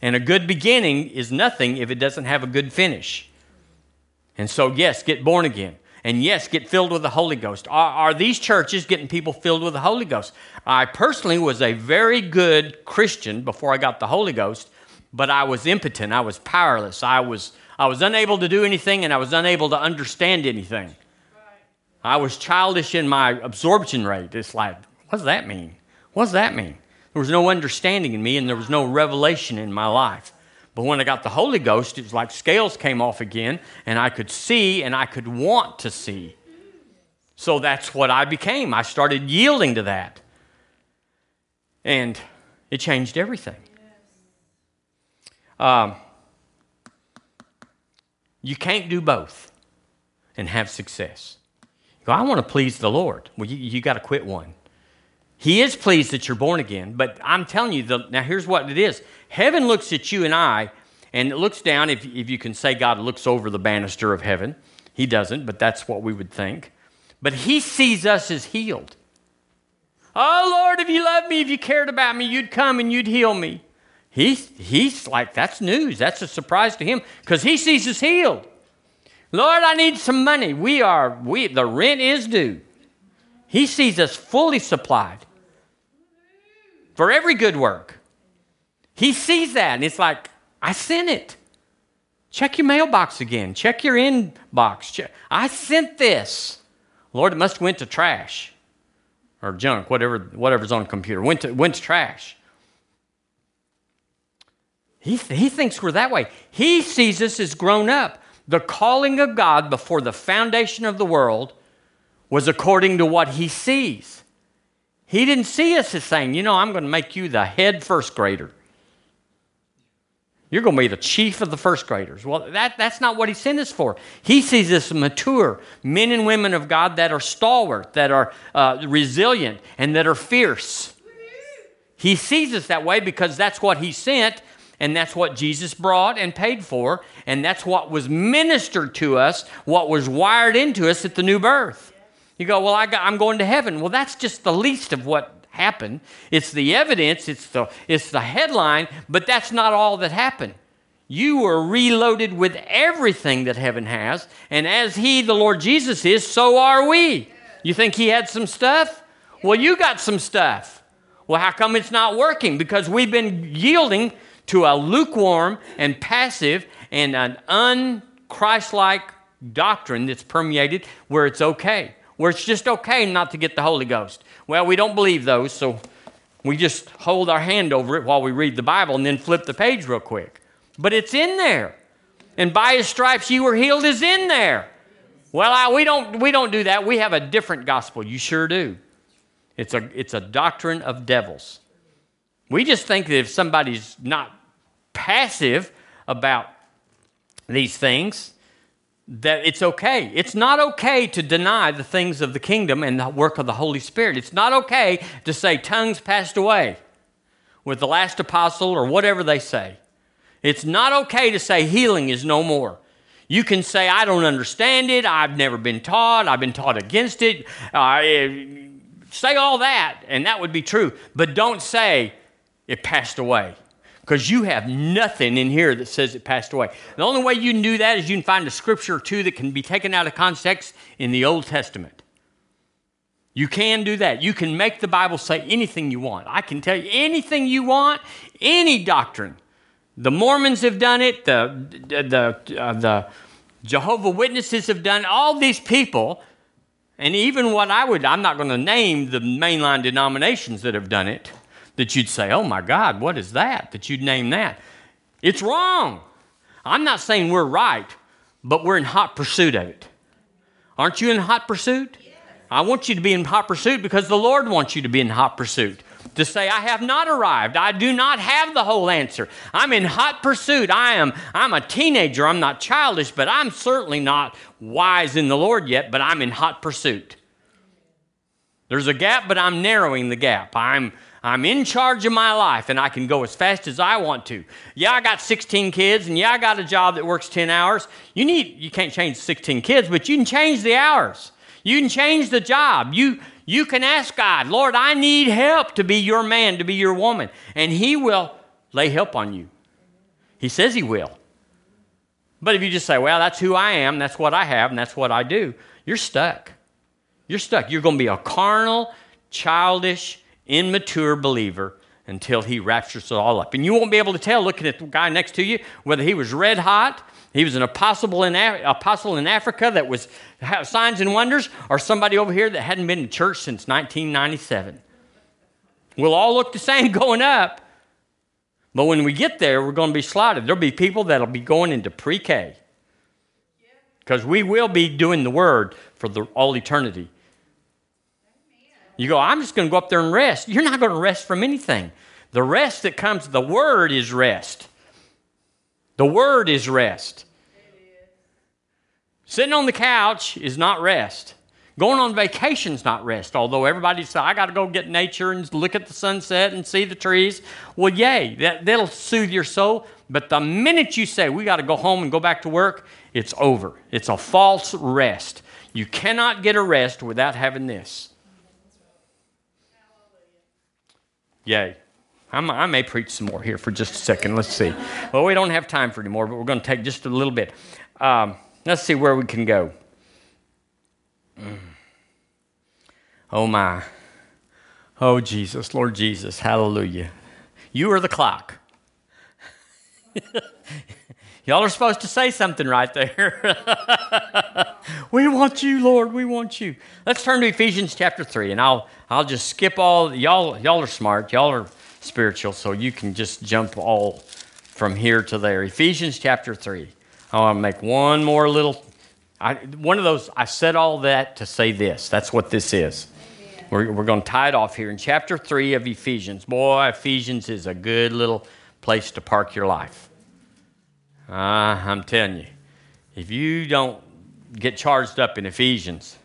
And a good beginning is nothing if it doesn't have a good finish. And so, yes, get born again. And yes, get filled with the Holy Ghost. Are, are, these churches getting people filled with the Holy Ghost? I personally was a very good Christian before I got the Holy Ghost, but I was impotent. I was powerless. I was, I was unable to do anything and I was unable to understand anything. I was childish in my absorption rate. It's like, what does that mean? What does that mean? There was no understanding in me and there was no revelation in my life. But when I got the Holy Ghost, it was like scales came off again, and I could see and I could want to see. So that's what I became. I started yielding to that. And it changed everything. Um, you can't do both and have success. You go, I want to please the Lord. Well, you, you got to quit one. He is pleased that you're born again, but I'm telling you, the, now here's what it is Heaven looks at you and I, and it looks down, if, if you can say God looks over the banister of heaven. He doesn't, but that's what we would think. But He sees us as healed. Oh, Lord, if you loved me, if you cared about me, you'd come and you'd heal me. He's, he's like, that's news. That's a surprise to him because he sees us healed. Lord, I need some money. We are, we, the rent is due. He sees us fully supplied for every good work. He sees that and it's like, I sent it. Check your mailbox again. Check your inbox. Check. I sent this. Lord, it must have went to trash or junk, whatever, whatever's on the computer. Went to, went to trash. He, he thinks we're that way. He sees us as grown up. The calling of God before the foundation of the world was according to what he sees. He didn't see us as saying, you know, I'm going to make you the head first grader. You're going to be the chief of the first graders. Well, that, that's not what he sent us for. He sees us mature men and women of God that are stalwart, that are uh, resilient, and that are fierce. He sees us that way because that's what he sent, and that's what Jesus brought and paid for, and that's what was ministered to us, what was wired into us at the new birth. You go, Well, I am going to heaven. Well, that's just the least of what happened. It's the evidence, it's the, it's the headline, but that's not all that happened. You were reloaded with everything that heaven has, and as He, the Lord Jesus, is, so are we. You think He had some stuff? Well, you got some stuff. Well, how come it's not working? Because we've been yielding to a lukewarm and passive and an unchristlike doctrine that's permeated where it's okay where it's just okay not to get the Holy Ghost. Well, we don't believe those, so we just hold our hand over it while we read the Bible and then flip the page real quick. But it's in there. And by his stripes you were healed is in there. Well, I, we, don't, we don't do that. We have a different gospel. You sure do. It's a, it's a doctrine of devils. We just think that if somebody's not passive about these things, that it's okay. It's not okay to deny the things of the kingdom and the work of the Holy Spirit. It's not okay to say tongues passed away with the last apostle or whatever they say. It's not okay to say healing is no more. You can say, I don't understand it. I've never been taught. I've been taught against it. Uh, say all that, and that would be true. But don't say it passed away because you have nothing in here that says it passed away. The only way you can do that is you can find a scripture or two that can be taken out of context in the Old Testament. You can do that. You can make the Bible say anything you want. I can tell you anything you want, any doctrine. The Mormons have done it, the, the, uh, the Jehovah Witnesses have done all these people, and even what I would, I'm not going to name the mainline denominations that have done it that you'd say, oh my God, what is that? That you'd name that. It's wrong. I'm not saying we're right, but we're in hot pursuit of it. Aren't you in hot pursuit? I want you to be in hot pursuit because the Lord wants you to be in hot pursuit. To say, I have not arrived. I do not have the whole answer. I'm in hot pursuit. I am I'm a teenager. I'm not childish, but I'm certainly not wise in the Lord yet, but I'm in hot pursuit. There's a gap, but I'm narrowing the gap. I'm I'm in charge of my life and I can go as fast as I want to. Yeah, I got 16 kids and yeah, I got a job that works 10 hours. You need you can't change 16 kids, but you can change the hours. You can change the job. You you can ask God, "Lord, I need help to be your man, to be your woman." And he will lay help on you. He says he will. But if you just say, "Well, that's who I am, that's what I have, and that's what I do," you're stuck. You're stuck. You're going to be a carnal, childish, immature believer until he raptures it all up. And you won't be able to tell looking at the guy next to you whether he was red hot, he was an apostle in, apostle in Africa that was signs and wonders, or somebody over here that hadn't been in church since 1997. We'll all look the same going up, but when we get there, we're going to be slaughtered. There'll be people that'll be going into pre K because we will be doing the word for the, all eternity. You go, I'm just going to go up there and rest. You're not going to rest from anything. The rest that comes, the word is rest. The word is rest. Sitting on the couch is not rest. Going on vacation is not rest, although everybody says, I got to go get nature and look at the sunset and see the trees. Well, yay, that, that'll soothe your soul. But the minute you say, we got to go home and go back to work, it's over. It's a false rest. You cannot get a rest without having this. Yay. I'm, i may preach some more here for just a second. Let's see. Well, we don't have time for any more, but we're going to take just a little bit. Um, let's see where we can go. Mm. Oh, my. Oh, Jesus. Lord Jesus. Hallelujah. You are the clock. Y'all are supposed to say something right there. we want you, Lord. We want you. Let's turn to Ephesians chapter 3, and I'll, I'll just skip all. Y'all, y'all are smart. Y'all are spiritual, so you can just jump all from here to there. Ephesians chapter 3. I want to make one more little. I, one of those. I said all that to say this. That's what this is. We're, we're going to tie it off here in chapter three of Ephesians. Boy, Ephesians is a good little place to park your life. Uh, I'm telling you, if you don't get charged up in Ephesians,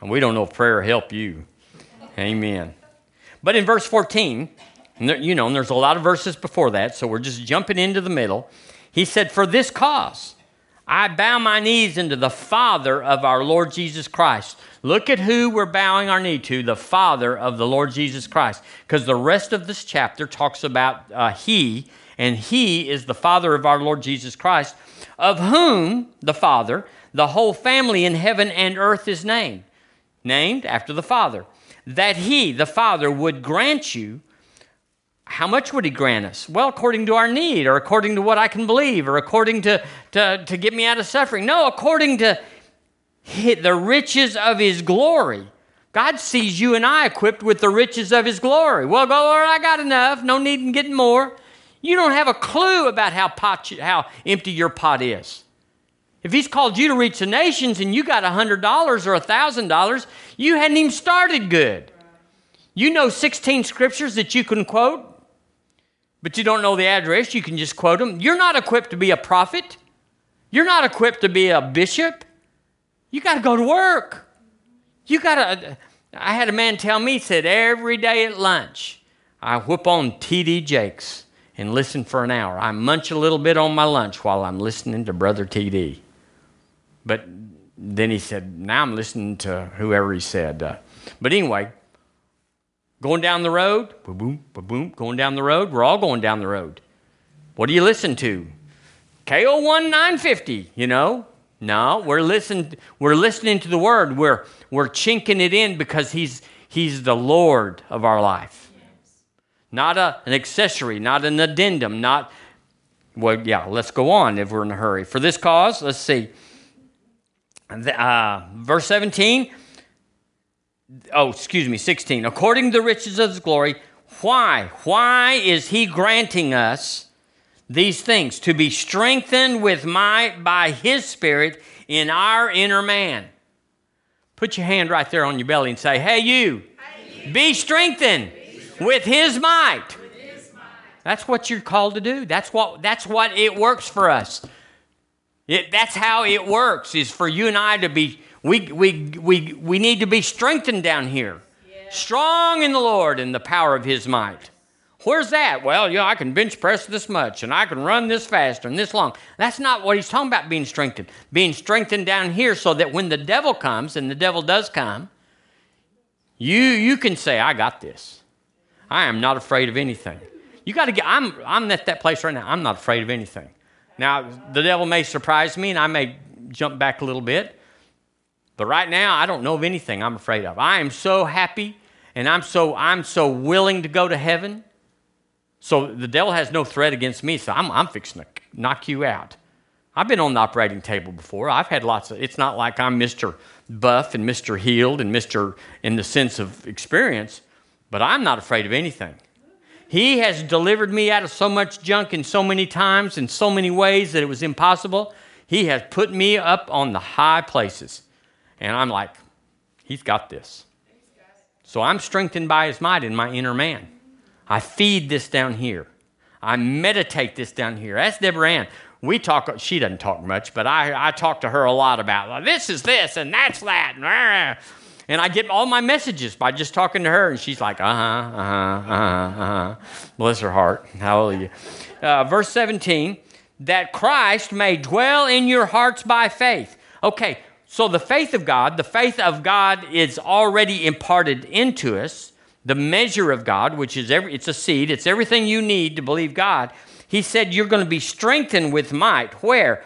we don't know if prayer will help you. Amen. But in verse 14, you know, and there's a lot of verses before that, so we're just jumping into the middle. He said, For this cause, I bow my knees into the Father of our Lord Jesus Christ. Look at who we're bowing our knee to, the Father of the Lord Jesus Christ. Because the rest of this chapter talks about uh, He, and He is the Father of our Lord Jesus Christ, of whom, the Father, the whole family in heaven and earth is named. Named after the Father. That He, the Father, would grant you how much would he grant us? Well, according to our need, or according to what I can believe, or according to, to, to get me out of suffering. No, according to the riches of his glory. God sees you and I equipped with the riches of his glory. Well, go, Lord, I got enough. No need in getting more. You don't have a clue about how, pot, how empty your pot is. If he's called you to reach the nations and you got $100 or $1,000, you hadn't even started good. You know 16 scriptures that you can quote but you don't know the address, you can just quote them. You're not equipped to be a prophet. You're not equipped to be a bishop. You got to go to work. You got to. I had a man tell me, he said, every day at lunch, I whip on T.D. Jakes and listen for an hour. I munch a little bit on my lunch while I'm listening to Brother T.D. But then he said, now I'm listening to whoever he said. Uh, but anyway, Going down the road, boom, boom, boom, going down the road. We're all going down the road. What do you listen to? KO1 950, you know? No, we're listening, we're listening to the word. We're, we're chinking it in because he's, he's the Lord of our life. Not a, an accessory, not an addendum, not, well, yeah, let's go on if we're in a hurry. For this cause, let's see. Uh, verse 17 oh, excuse me, 16. According to the riches of his glory, why? Why is he granting us these things? To be strengthened with might by his spirit in our inner man. Put your hand right there on your belly and say, Hey, you, hey, you. Be, strengthened be strengthened with his might. That's what you're called to do. That's what, that's what it works for us. It, that's how it works, is for you and I to be we, we, we, we need to be strengthened down here. Yeah. Strong in the Lord and the power of his might. Where's that? Well, yeah, I can bench press this much and I can run this fast and this long. That's not what he's talking about being strengthened. Being strengthened down here so that when the devil comes, and the devil does come, you, you can say, I got this. I am not afraid of anything. You got to get, I'm, I'm at that place right now. I'm not afraid of anything. Now, the devil may surprise me and I may jump back a little bit, but right now, I don't know of anything I'm afraid of. I am so happy and I'm so, I'm so willing to go to heaven. So the devil has no threat against me, so I'm, I'm fixing to knock you out. I've been on the operating table before. I've had lots of, it's not like I'm Mr. Buff and Mr. Healed and Mr. in the sense of experience, but I'm not afraid of anything. He has delivered me out of so much junk in so many times in so many ways that it was impossible. He has put me up on the high places. And I'm like, he's got this. So I'm strengthened by his might in my inner man. I feed this down here. I meditate this down here. That's Deborah Ann. We talk, she doesn't talk much, but I, I talk to her a lot about this is this and that's that. And I get all my messages by just talking to her, and she's like, uh huh, uh huh, uh huh, uh huh. Bless her heart. Hallelujah. Uh, verse 17, that Christ may dwell in your hearts by faith. Okay, so the faith of God, the faith of God is already imparted into us. The measure of God, which is every, it's a seed, it's everything you need to believe God. He said you're going to be strengthened with might. Where?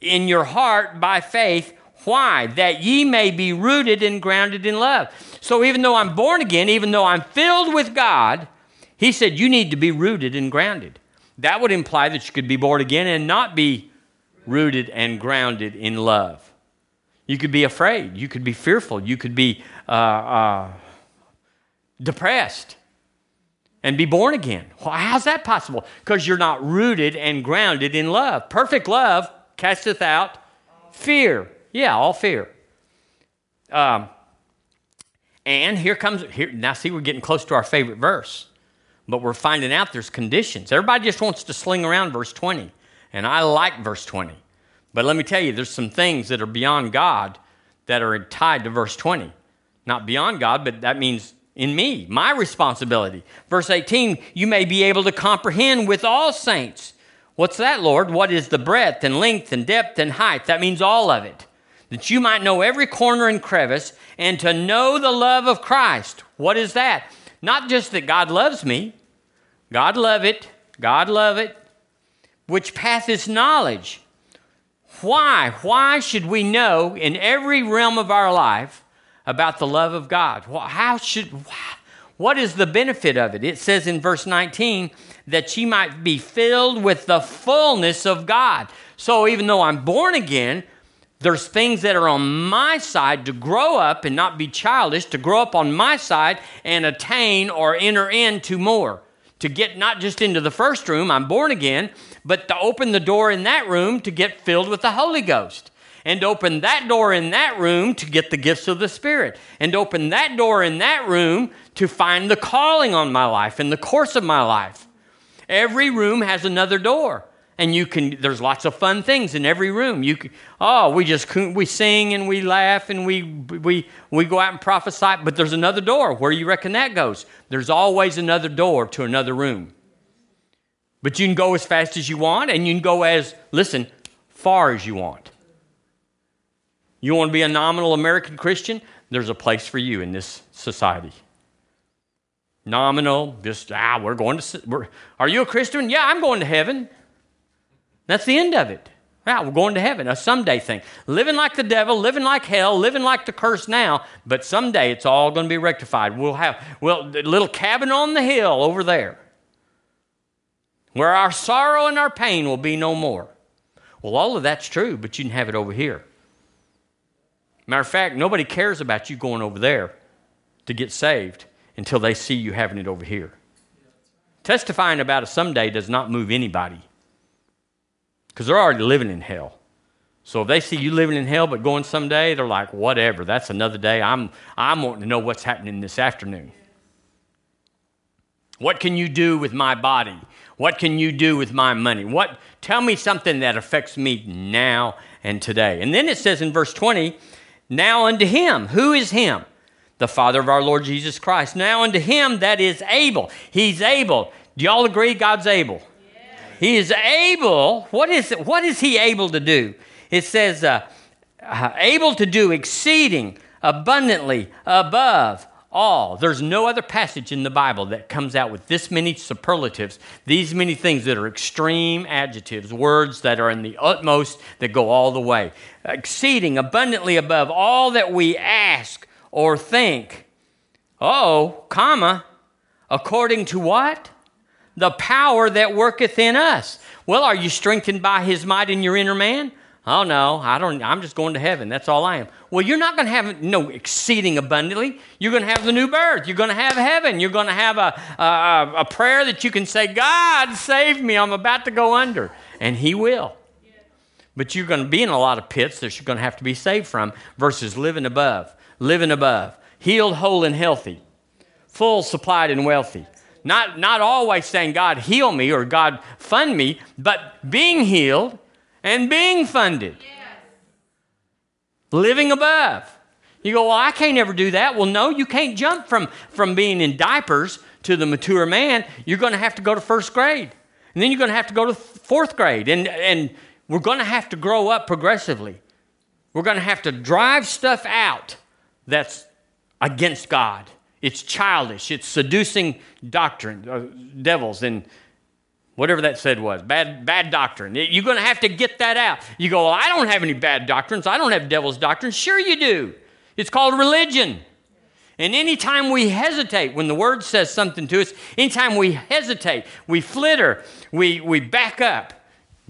In your heart by faith. Why? That ye may be rooted and grounded in love. So even though I'm born again, even though I'm filled with God, he said you need to be rooted and grounded. That would imply that you could be born again and not be rooted and grounded in love. You could be afraid. You could be fearful. You could be uh, uh, depressed. and be born again. Well, how's that possible? Because you're not rooted and grounded in love. Perfect love casteth out fear. Yeah, all fear. Um, and here comes here now. See, we're getting close to our favorite verse, but we're finding out there's conditions. Everybody just wants to sling around verse 20, and I like verse 20. But let me tell you, there's some things that are beyond God that are tied to verse 20. Not beyond God, but that means in me, my responsibility. Verse 18, you may be able to comprehend with all saints. What's that, Lord? What is the breadth and length and depth and height? That means all of it. That you might know every corner and crevice and to know the love of Christ. What is that? Not just that God loves me, God love it, God love it, which path is knowledge. Why? Why should we know in every realm of our life about the love of God. How should, what is the benefit of it? It says in verse 19 that she might be filled with the fullness of God. So even though I'm born again, there's things that are on my side to grow up and not be childish, to grow up on my side and attain or enter into more. To get not just into the first room, I'm born again, but to open the door in that room to get filled with the Holy Ghost and open that door in that room to get the gifts of the Spirit, and open that door in that room to find the calling on my life in the course of my life. Every room has another door. And you can, there's lots of fun things in every room. You can, oh, we just, we sing and we laugh and we, we, we go out and prophesy, but there's another door. Where you reckon that goes? There's always another door to another room. But you can go as fast as you want and you can go as, listen, far as you want. You want to be a nominal American Christian? There's a place for you in this society. Nominal, just, ah, we're going to, we're, are you a Christian? Yeah, I'm going to heaven. That's the end of it. Yeah, we're going to heaven, a someday thing. Living like the devil, living like hell, living like the curse now, but someday it's all going to be rectified. We'll have, well, little cabin on the hill over there where our sorrow and our pain will be no more. Well, all of that's true, but you can have it over here. Matter of fact, nobody cares about you going over there to get saved until they see you having it over here. Testifying about it someday does not move anybody because they're already living in hell. So if they see you living in hell but going someday, they're like, whatever, that's another day. I'm, I'm wanting to know what's happening this afternoon. What can you do with my body? What can you do with my money? What tell me something that affects me now and today. And then it says in verse 20, now unto him. Who is him? The Father of our Lord Jesus Christ. Now unto him that is able. He's able. Do y'all agree God's able? He is able. What is, what is he able to do? It says, uh, uh, able to do exceeding abundantly above all. There's no other passage in the Bible that comes out with this many superlatives, these many things that are extreme adjectives, words that are in the utmost that go all the way. Exceeding abundantly above all that we ask or think. Oh, comma, according to what? The power that worketh in us. Well, are you strengthened by his might in your inner man? Oh no, I don't. I'm just going to heaven. That's all I am. Well, you're not going to have no exceeding abundantly. You're going to have the new birth. You're going to have heaven. You're going to have a, a, a prayer that you can say, "God, save me! I'm about to go under," and He will. But you're going to be in a lot of pits that you're going to have to be saved from, versus living above, living above, healed, whole, and healthy, full, supplied, and wealthy. Not not always saying, "God, heal me" or "God, fund me," but being healed and being funded. Yes. Living above. You go, well, I can't ever do that. Well, no, you can't jump from, from being in diapers to the mature man. You're going to have to go to first grade. And then you're going to have to go to fourth grade. And, and we're going to have to grow up progressively. We're going to have to drive stuff out that's against God. It's childish. It's seducing doctrine, uh, devils, and whatever that said was. Bad bad doctrine. You're going to have to get that out. You go well i don't have any bad doctrines. I don't have devil's doctrines. Sure you do. It's called religion. And anytime we hesitate when the word says something to us anytime we hesitate we flitter we, we back up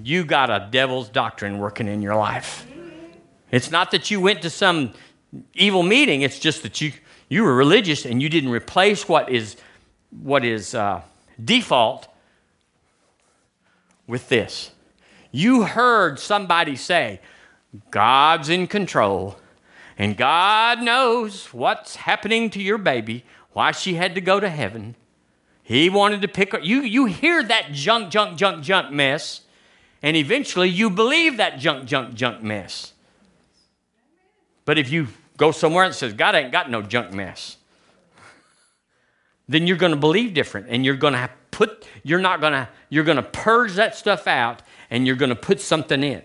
you got a devil's doctrine working in your life. It's not that you went to some evil meeting it's just that you you were religious and you didn't replace what is what is uh, default with this. You heard somebody say, God's in control, and God knows what's happening to your baby, why she had to go to heaven. He wanted to pick her. You, you hear that junk, junk, junk, junk mess, and eventually you believe that junk, junk, junk mess. But if you go somewhere and says, God ain't got no junk mess, then you're going to believe different and you're going to put you're not going to you're going to purge that stuff out and you're going to put something in.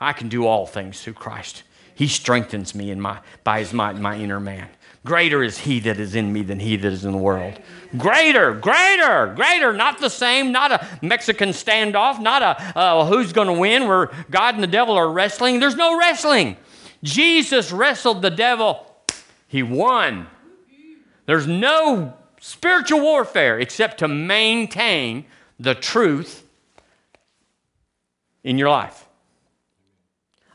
I can do all things through christ. He strengthens me in my by his might in my inner man. Greater is he that is in me than he that is in the world. Greater greater greater. Not the same not a mexican standoff not a uh, who's going to win where god and the devil are wrestling. There's no wrestling jesus wrestled the devil he won there's no spiritual warfare except to maintain the truth in your life.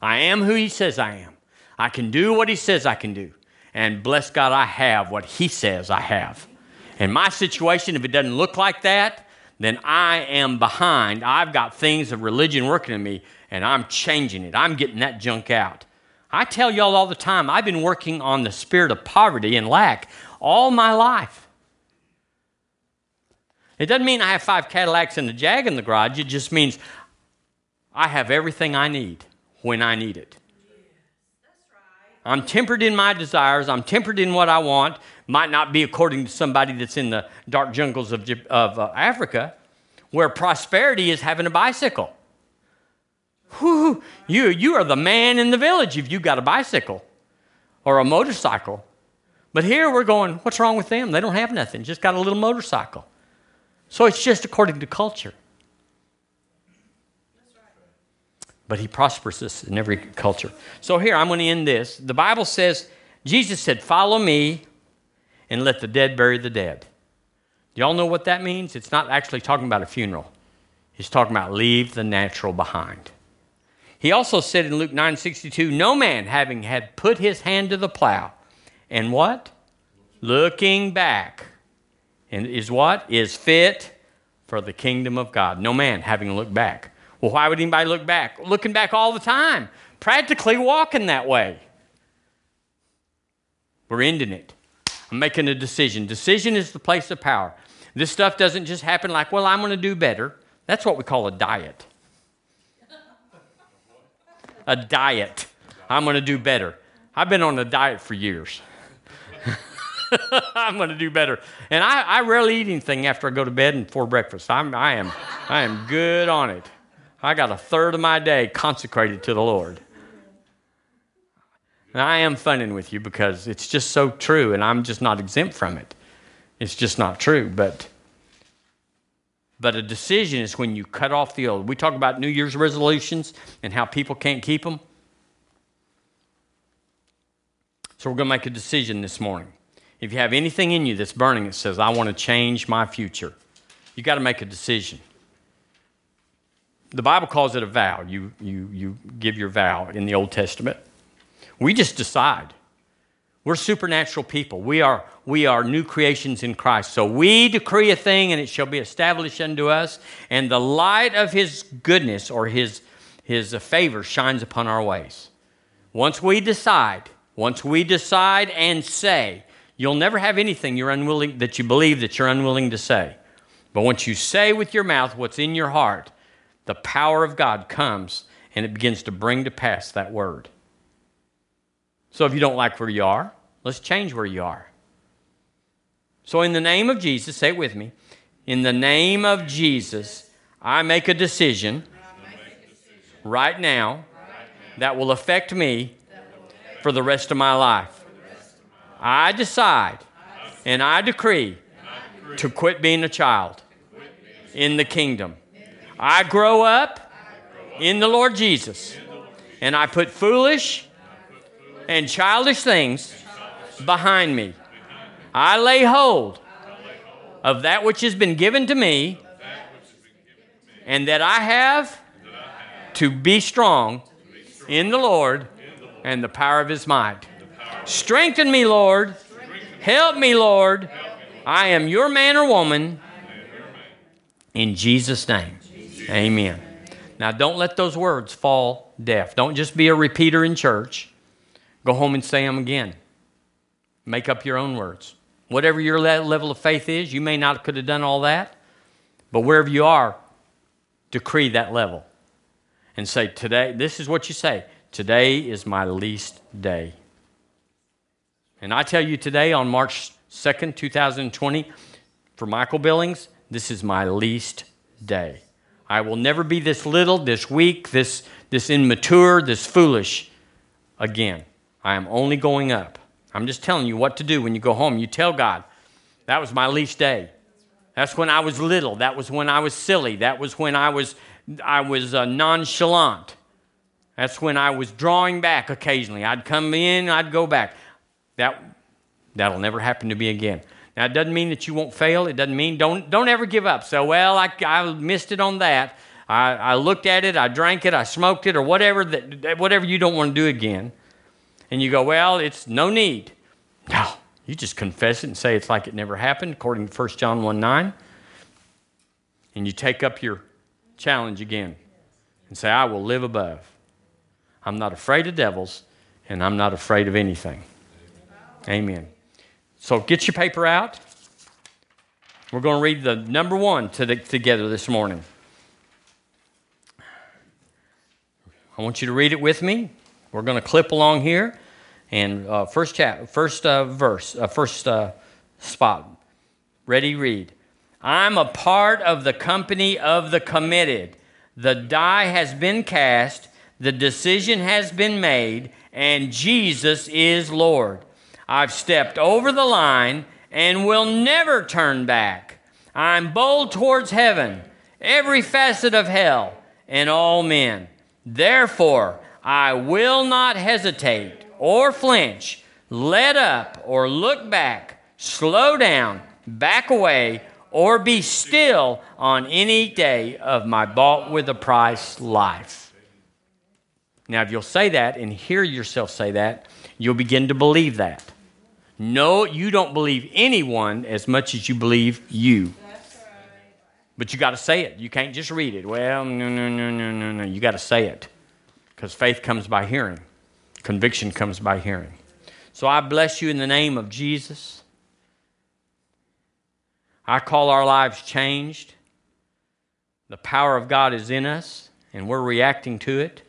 I am who He says I am. I can do what He says I can do. And bless God, I have what He says I have. In my situation, if it doesn't look like that, then I am behind. I've got things of religion working in me, and I'm changing it. I'm getting that junk out. I tell y'all all the time, I've been working on the spirit of poverty and lack all my life. It doesn't mean I have five Cadillacs and a Jag in the garage. It just means I have everything I need when I need it. I'm tempered in my desires. I'm tempered in what I want. Might not be according to somebody that's in the dark jungles of, of uh, Africa, where prosperity is having a bicycle. Whew, you, you are the man in the village if you got a bicycle or a motorcycle. But here we're going, what's wrong with them? They don't have nothing, just got a little motorcycle. So it's just according to culture. But he prospers us in every culture. So here, I'm going to end this. The Bible says, Jesus said, Follow me and let the dead bury the dead. Do y'all know what that means? It's not actually talking about a funeral, he's talking about leave the natural behind. He also said in Luke 9 62, No man having had put his hand to the plow and what? Looking back. And is what? Is fit for the kingdom of God. No man having looked back. Well, why would anybody look back? Looking back all the time, practically walking that way. We're ending it. I'm making a decision. Decision is the place of power. This stuff doesn't just happen like, well, I'm going to do better. That's what we call a diet. A diet. I'm going to do better. I've been on a diet for years. I'm going to do better. And I, I rarely eat anything after I go to bed and before breakfast. I'm, I, am, I am good on it. I got a third of my day consecrated to the Lord. And I am funning with you because it's just so true, and I'm just not exempt from it. It's just not true. But, but a decision is when you cut off the old. We talk about New Year's resolutions and how people can't keep them. So we're going to make a decision this morning. If you have anything in you that's burning that says, I want to change my future, you got to make a decision. The Bible calls it a vow. You, you, you give your vow in the Old Testament. We just decide. We're supernatural people. We are, we are new creations in Christ. So we decree a thing and it shall be established unto us, and the light of his goodness or his, his favor shines upon our ways. Once we decide, once we decide and say, you'll never have anything you're unwilling that you believe that you're unwilling to say. But once you say with your mouth what's in your heart, the power of God comes and it begins to bring to pass that word. So if you don't like where you are, let's change where you are. So, in the name of Jesus, say it with me. In the name of Jesus, I make a decision right now that will affect me for the rest of my life. I decide and I decree to quit being a child in the kingdom. I grow up in the Lord Jesus and I put foolish and childish things behind me. I lay hold of that which has been given to me and that I have to be strong in the Lord and the power of his might. Strengthen me, Lord. Help me, Lord. I am your man or woman. In Jesus' name. Amen. Now, don't let those words fall deaf. Don't just be a repeater in church. Go home and say them again. Make up your own words. Whatever your level of faith is, you may not could have done all that, but wherever you are, decree that level and say, Today, this is what you say today is my least day. And I tell you today, on March 2nd, 2020, for Michael Billings, this is my least day. I will never be this little, this weak, this, this immature, this foolish again. I am only going up. I'm just telling you what to do when you go home. You tell God, that was my least day. That's when I was little. That was when I was silly. That was when I was, I was uh, nonchalant. That's when I was drawing back occasionally. I'd come in, I'd go back. That, that'll never happen to me again. Now, it doesn't mean that you won't fail. It doesn't mean don't, don't ever give up. So, well, I, I missed it on that. I, I looked at it, I drank it, I smoked it, or whatever, that, whatever you don't want to do again. And you go, well, it's no need. No, you just confess it and say it's like it never happened, according to 1 John 1 9. And you take up your challenge again and say, I will live above. I'm not afraid of devils, and I'm not afraid of anything. Amen. So get your paper out. We're going to read the number one to the, together this morning. I want you to read it with me. We're going to clip along here, and uh, first chat, first uh, verse, uh, first uh, spot. Ready, read. I'm a part of the company of the committed. The die has been cast, the decision has been made, and Jesus is Lord. I've stepped over the line and will never turn back. I'm bold towards heaven, every facet of hell, and all men. Therefore, I will not hesitate or flinch, let up or look back, slow down, back away, or be still on any day of my bought with a price life. Now, if you'll say that and hear yourself say that, you'll begin to believe that. No, you don't believe anyone as much as you believe you. But you got to say it. You can't just read it. Well, no, no, no, no, no, no. You got to say it. Because faith comes by hearing, conviction comes by hearing. So I bless you in the name of Jesus. I call our lives changed. The power of God is in us, and we're reacting to it.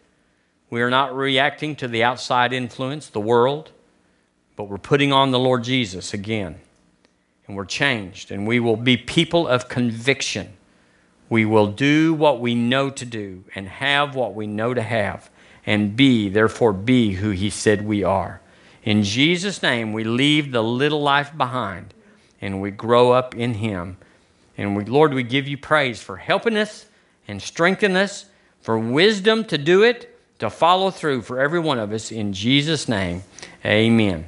We are not reacting to the outside influence, the world but we're putting on the Lord Jesus again. And we're changed, and we will be people of conviction. We will do what we know to do and have what we know to have and be, therefore, be who He said we are. In Jesus' name, we leave the little life behind and we grow up in Him. And we, Lord, we give you praise for helping us and strengthening us, for wisdom to do it, to follow through for every one of us. In Jesus' name, amen.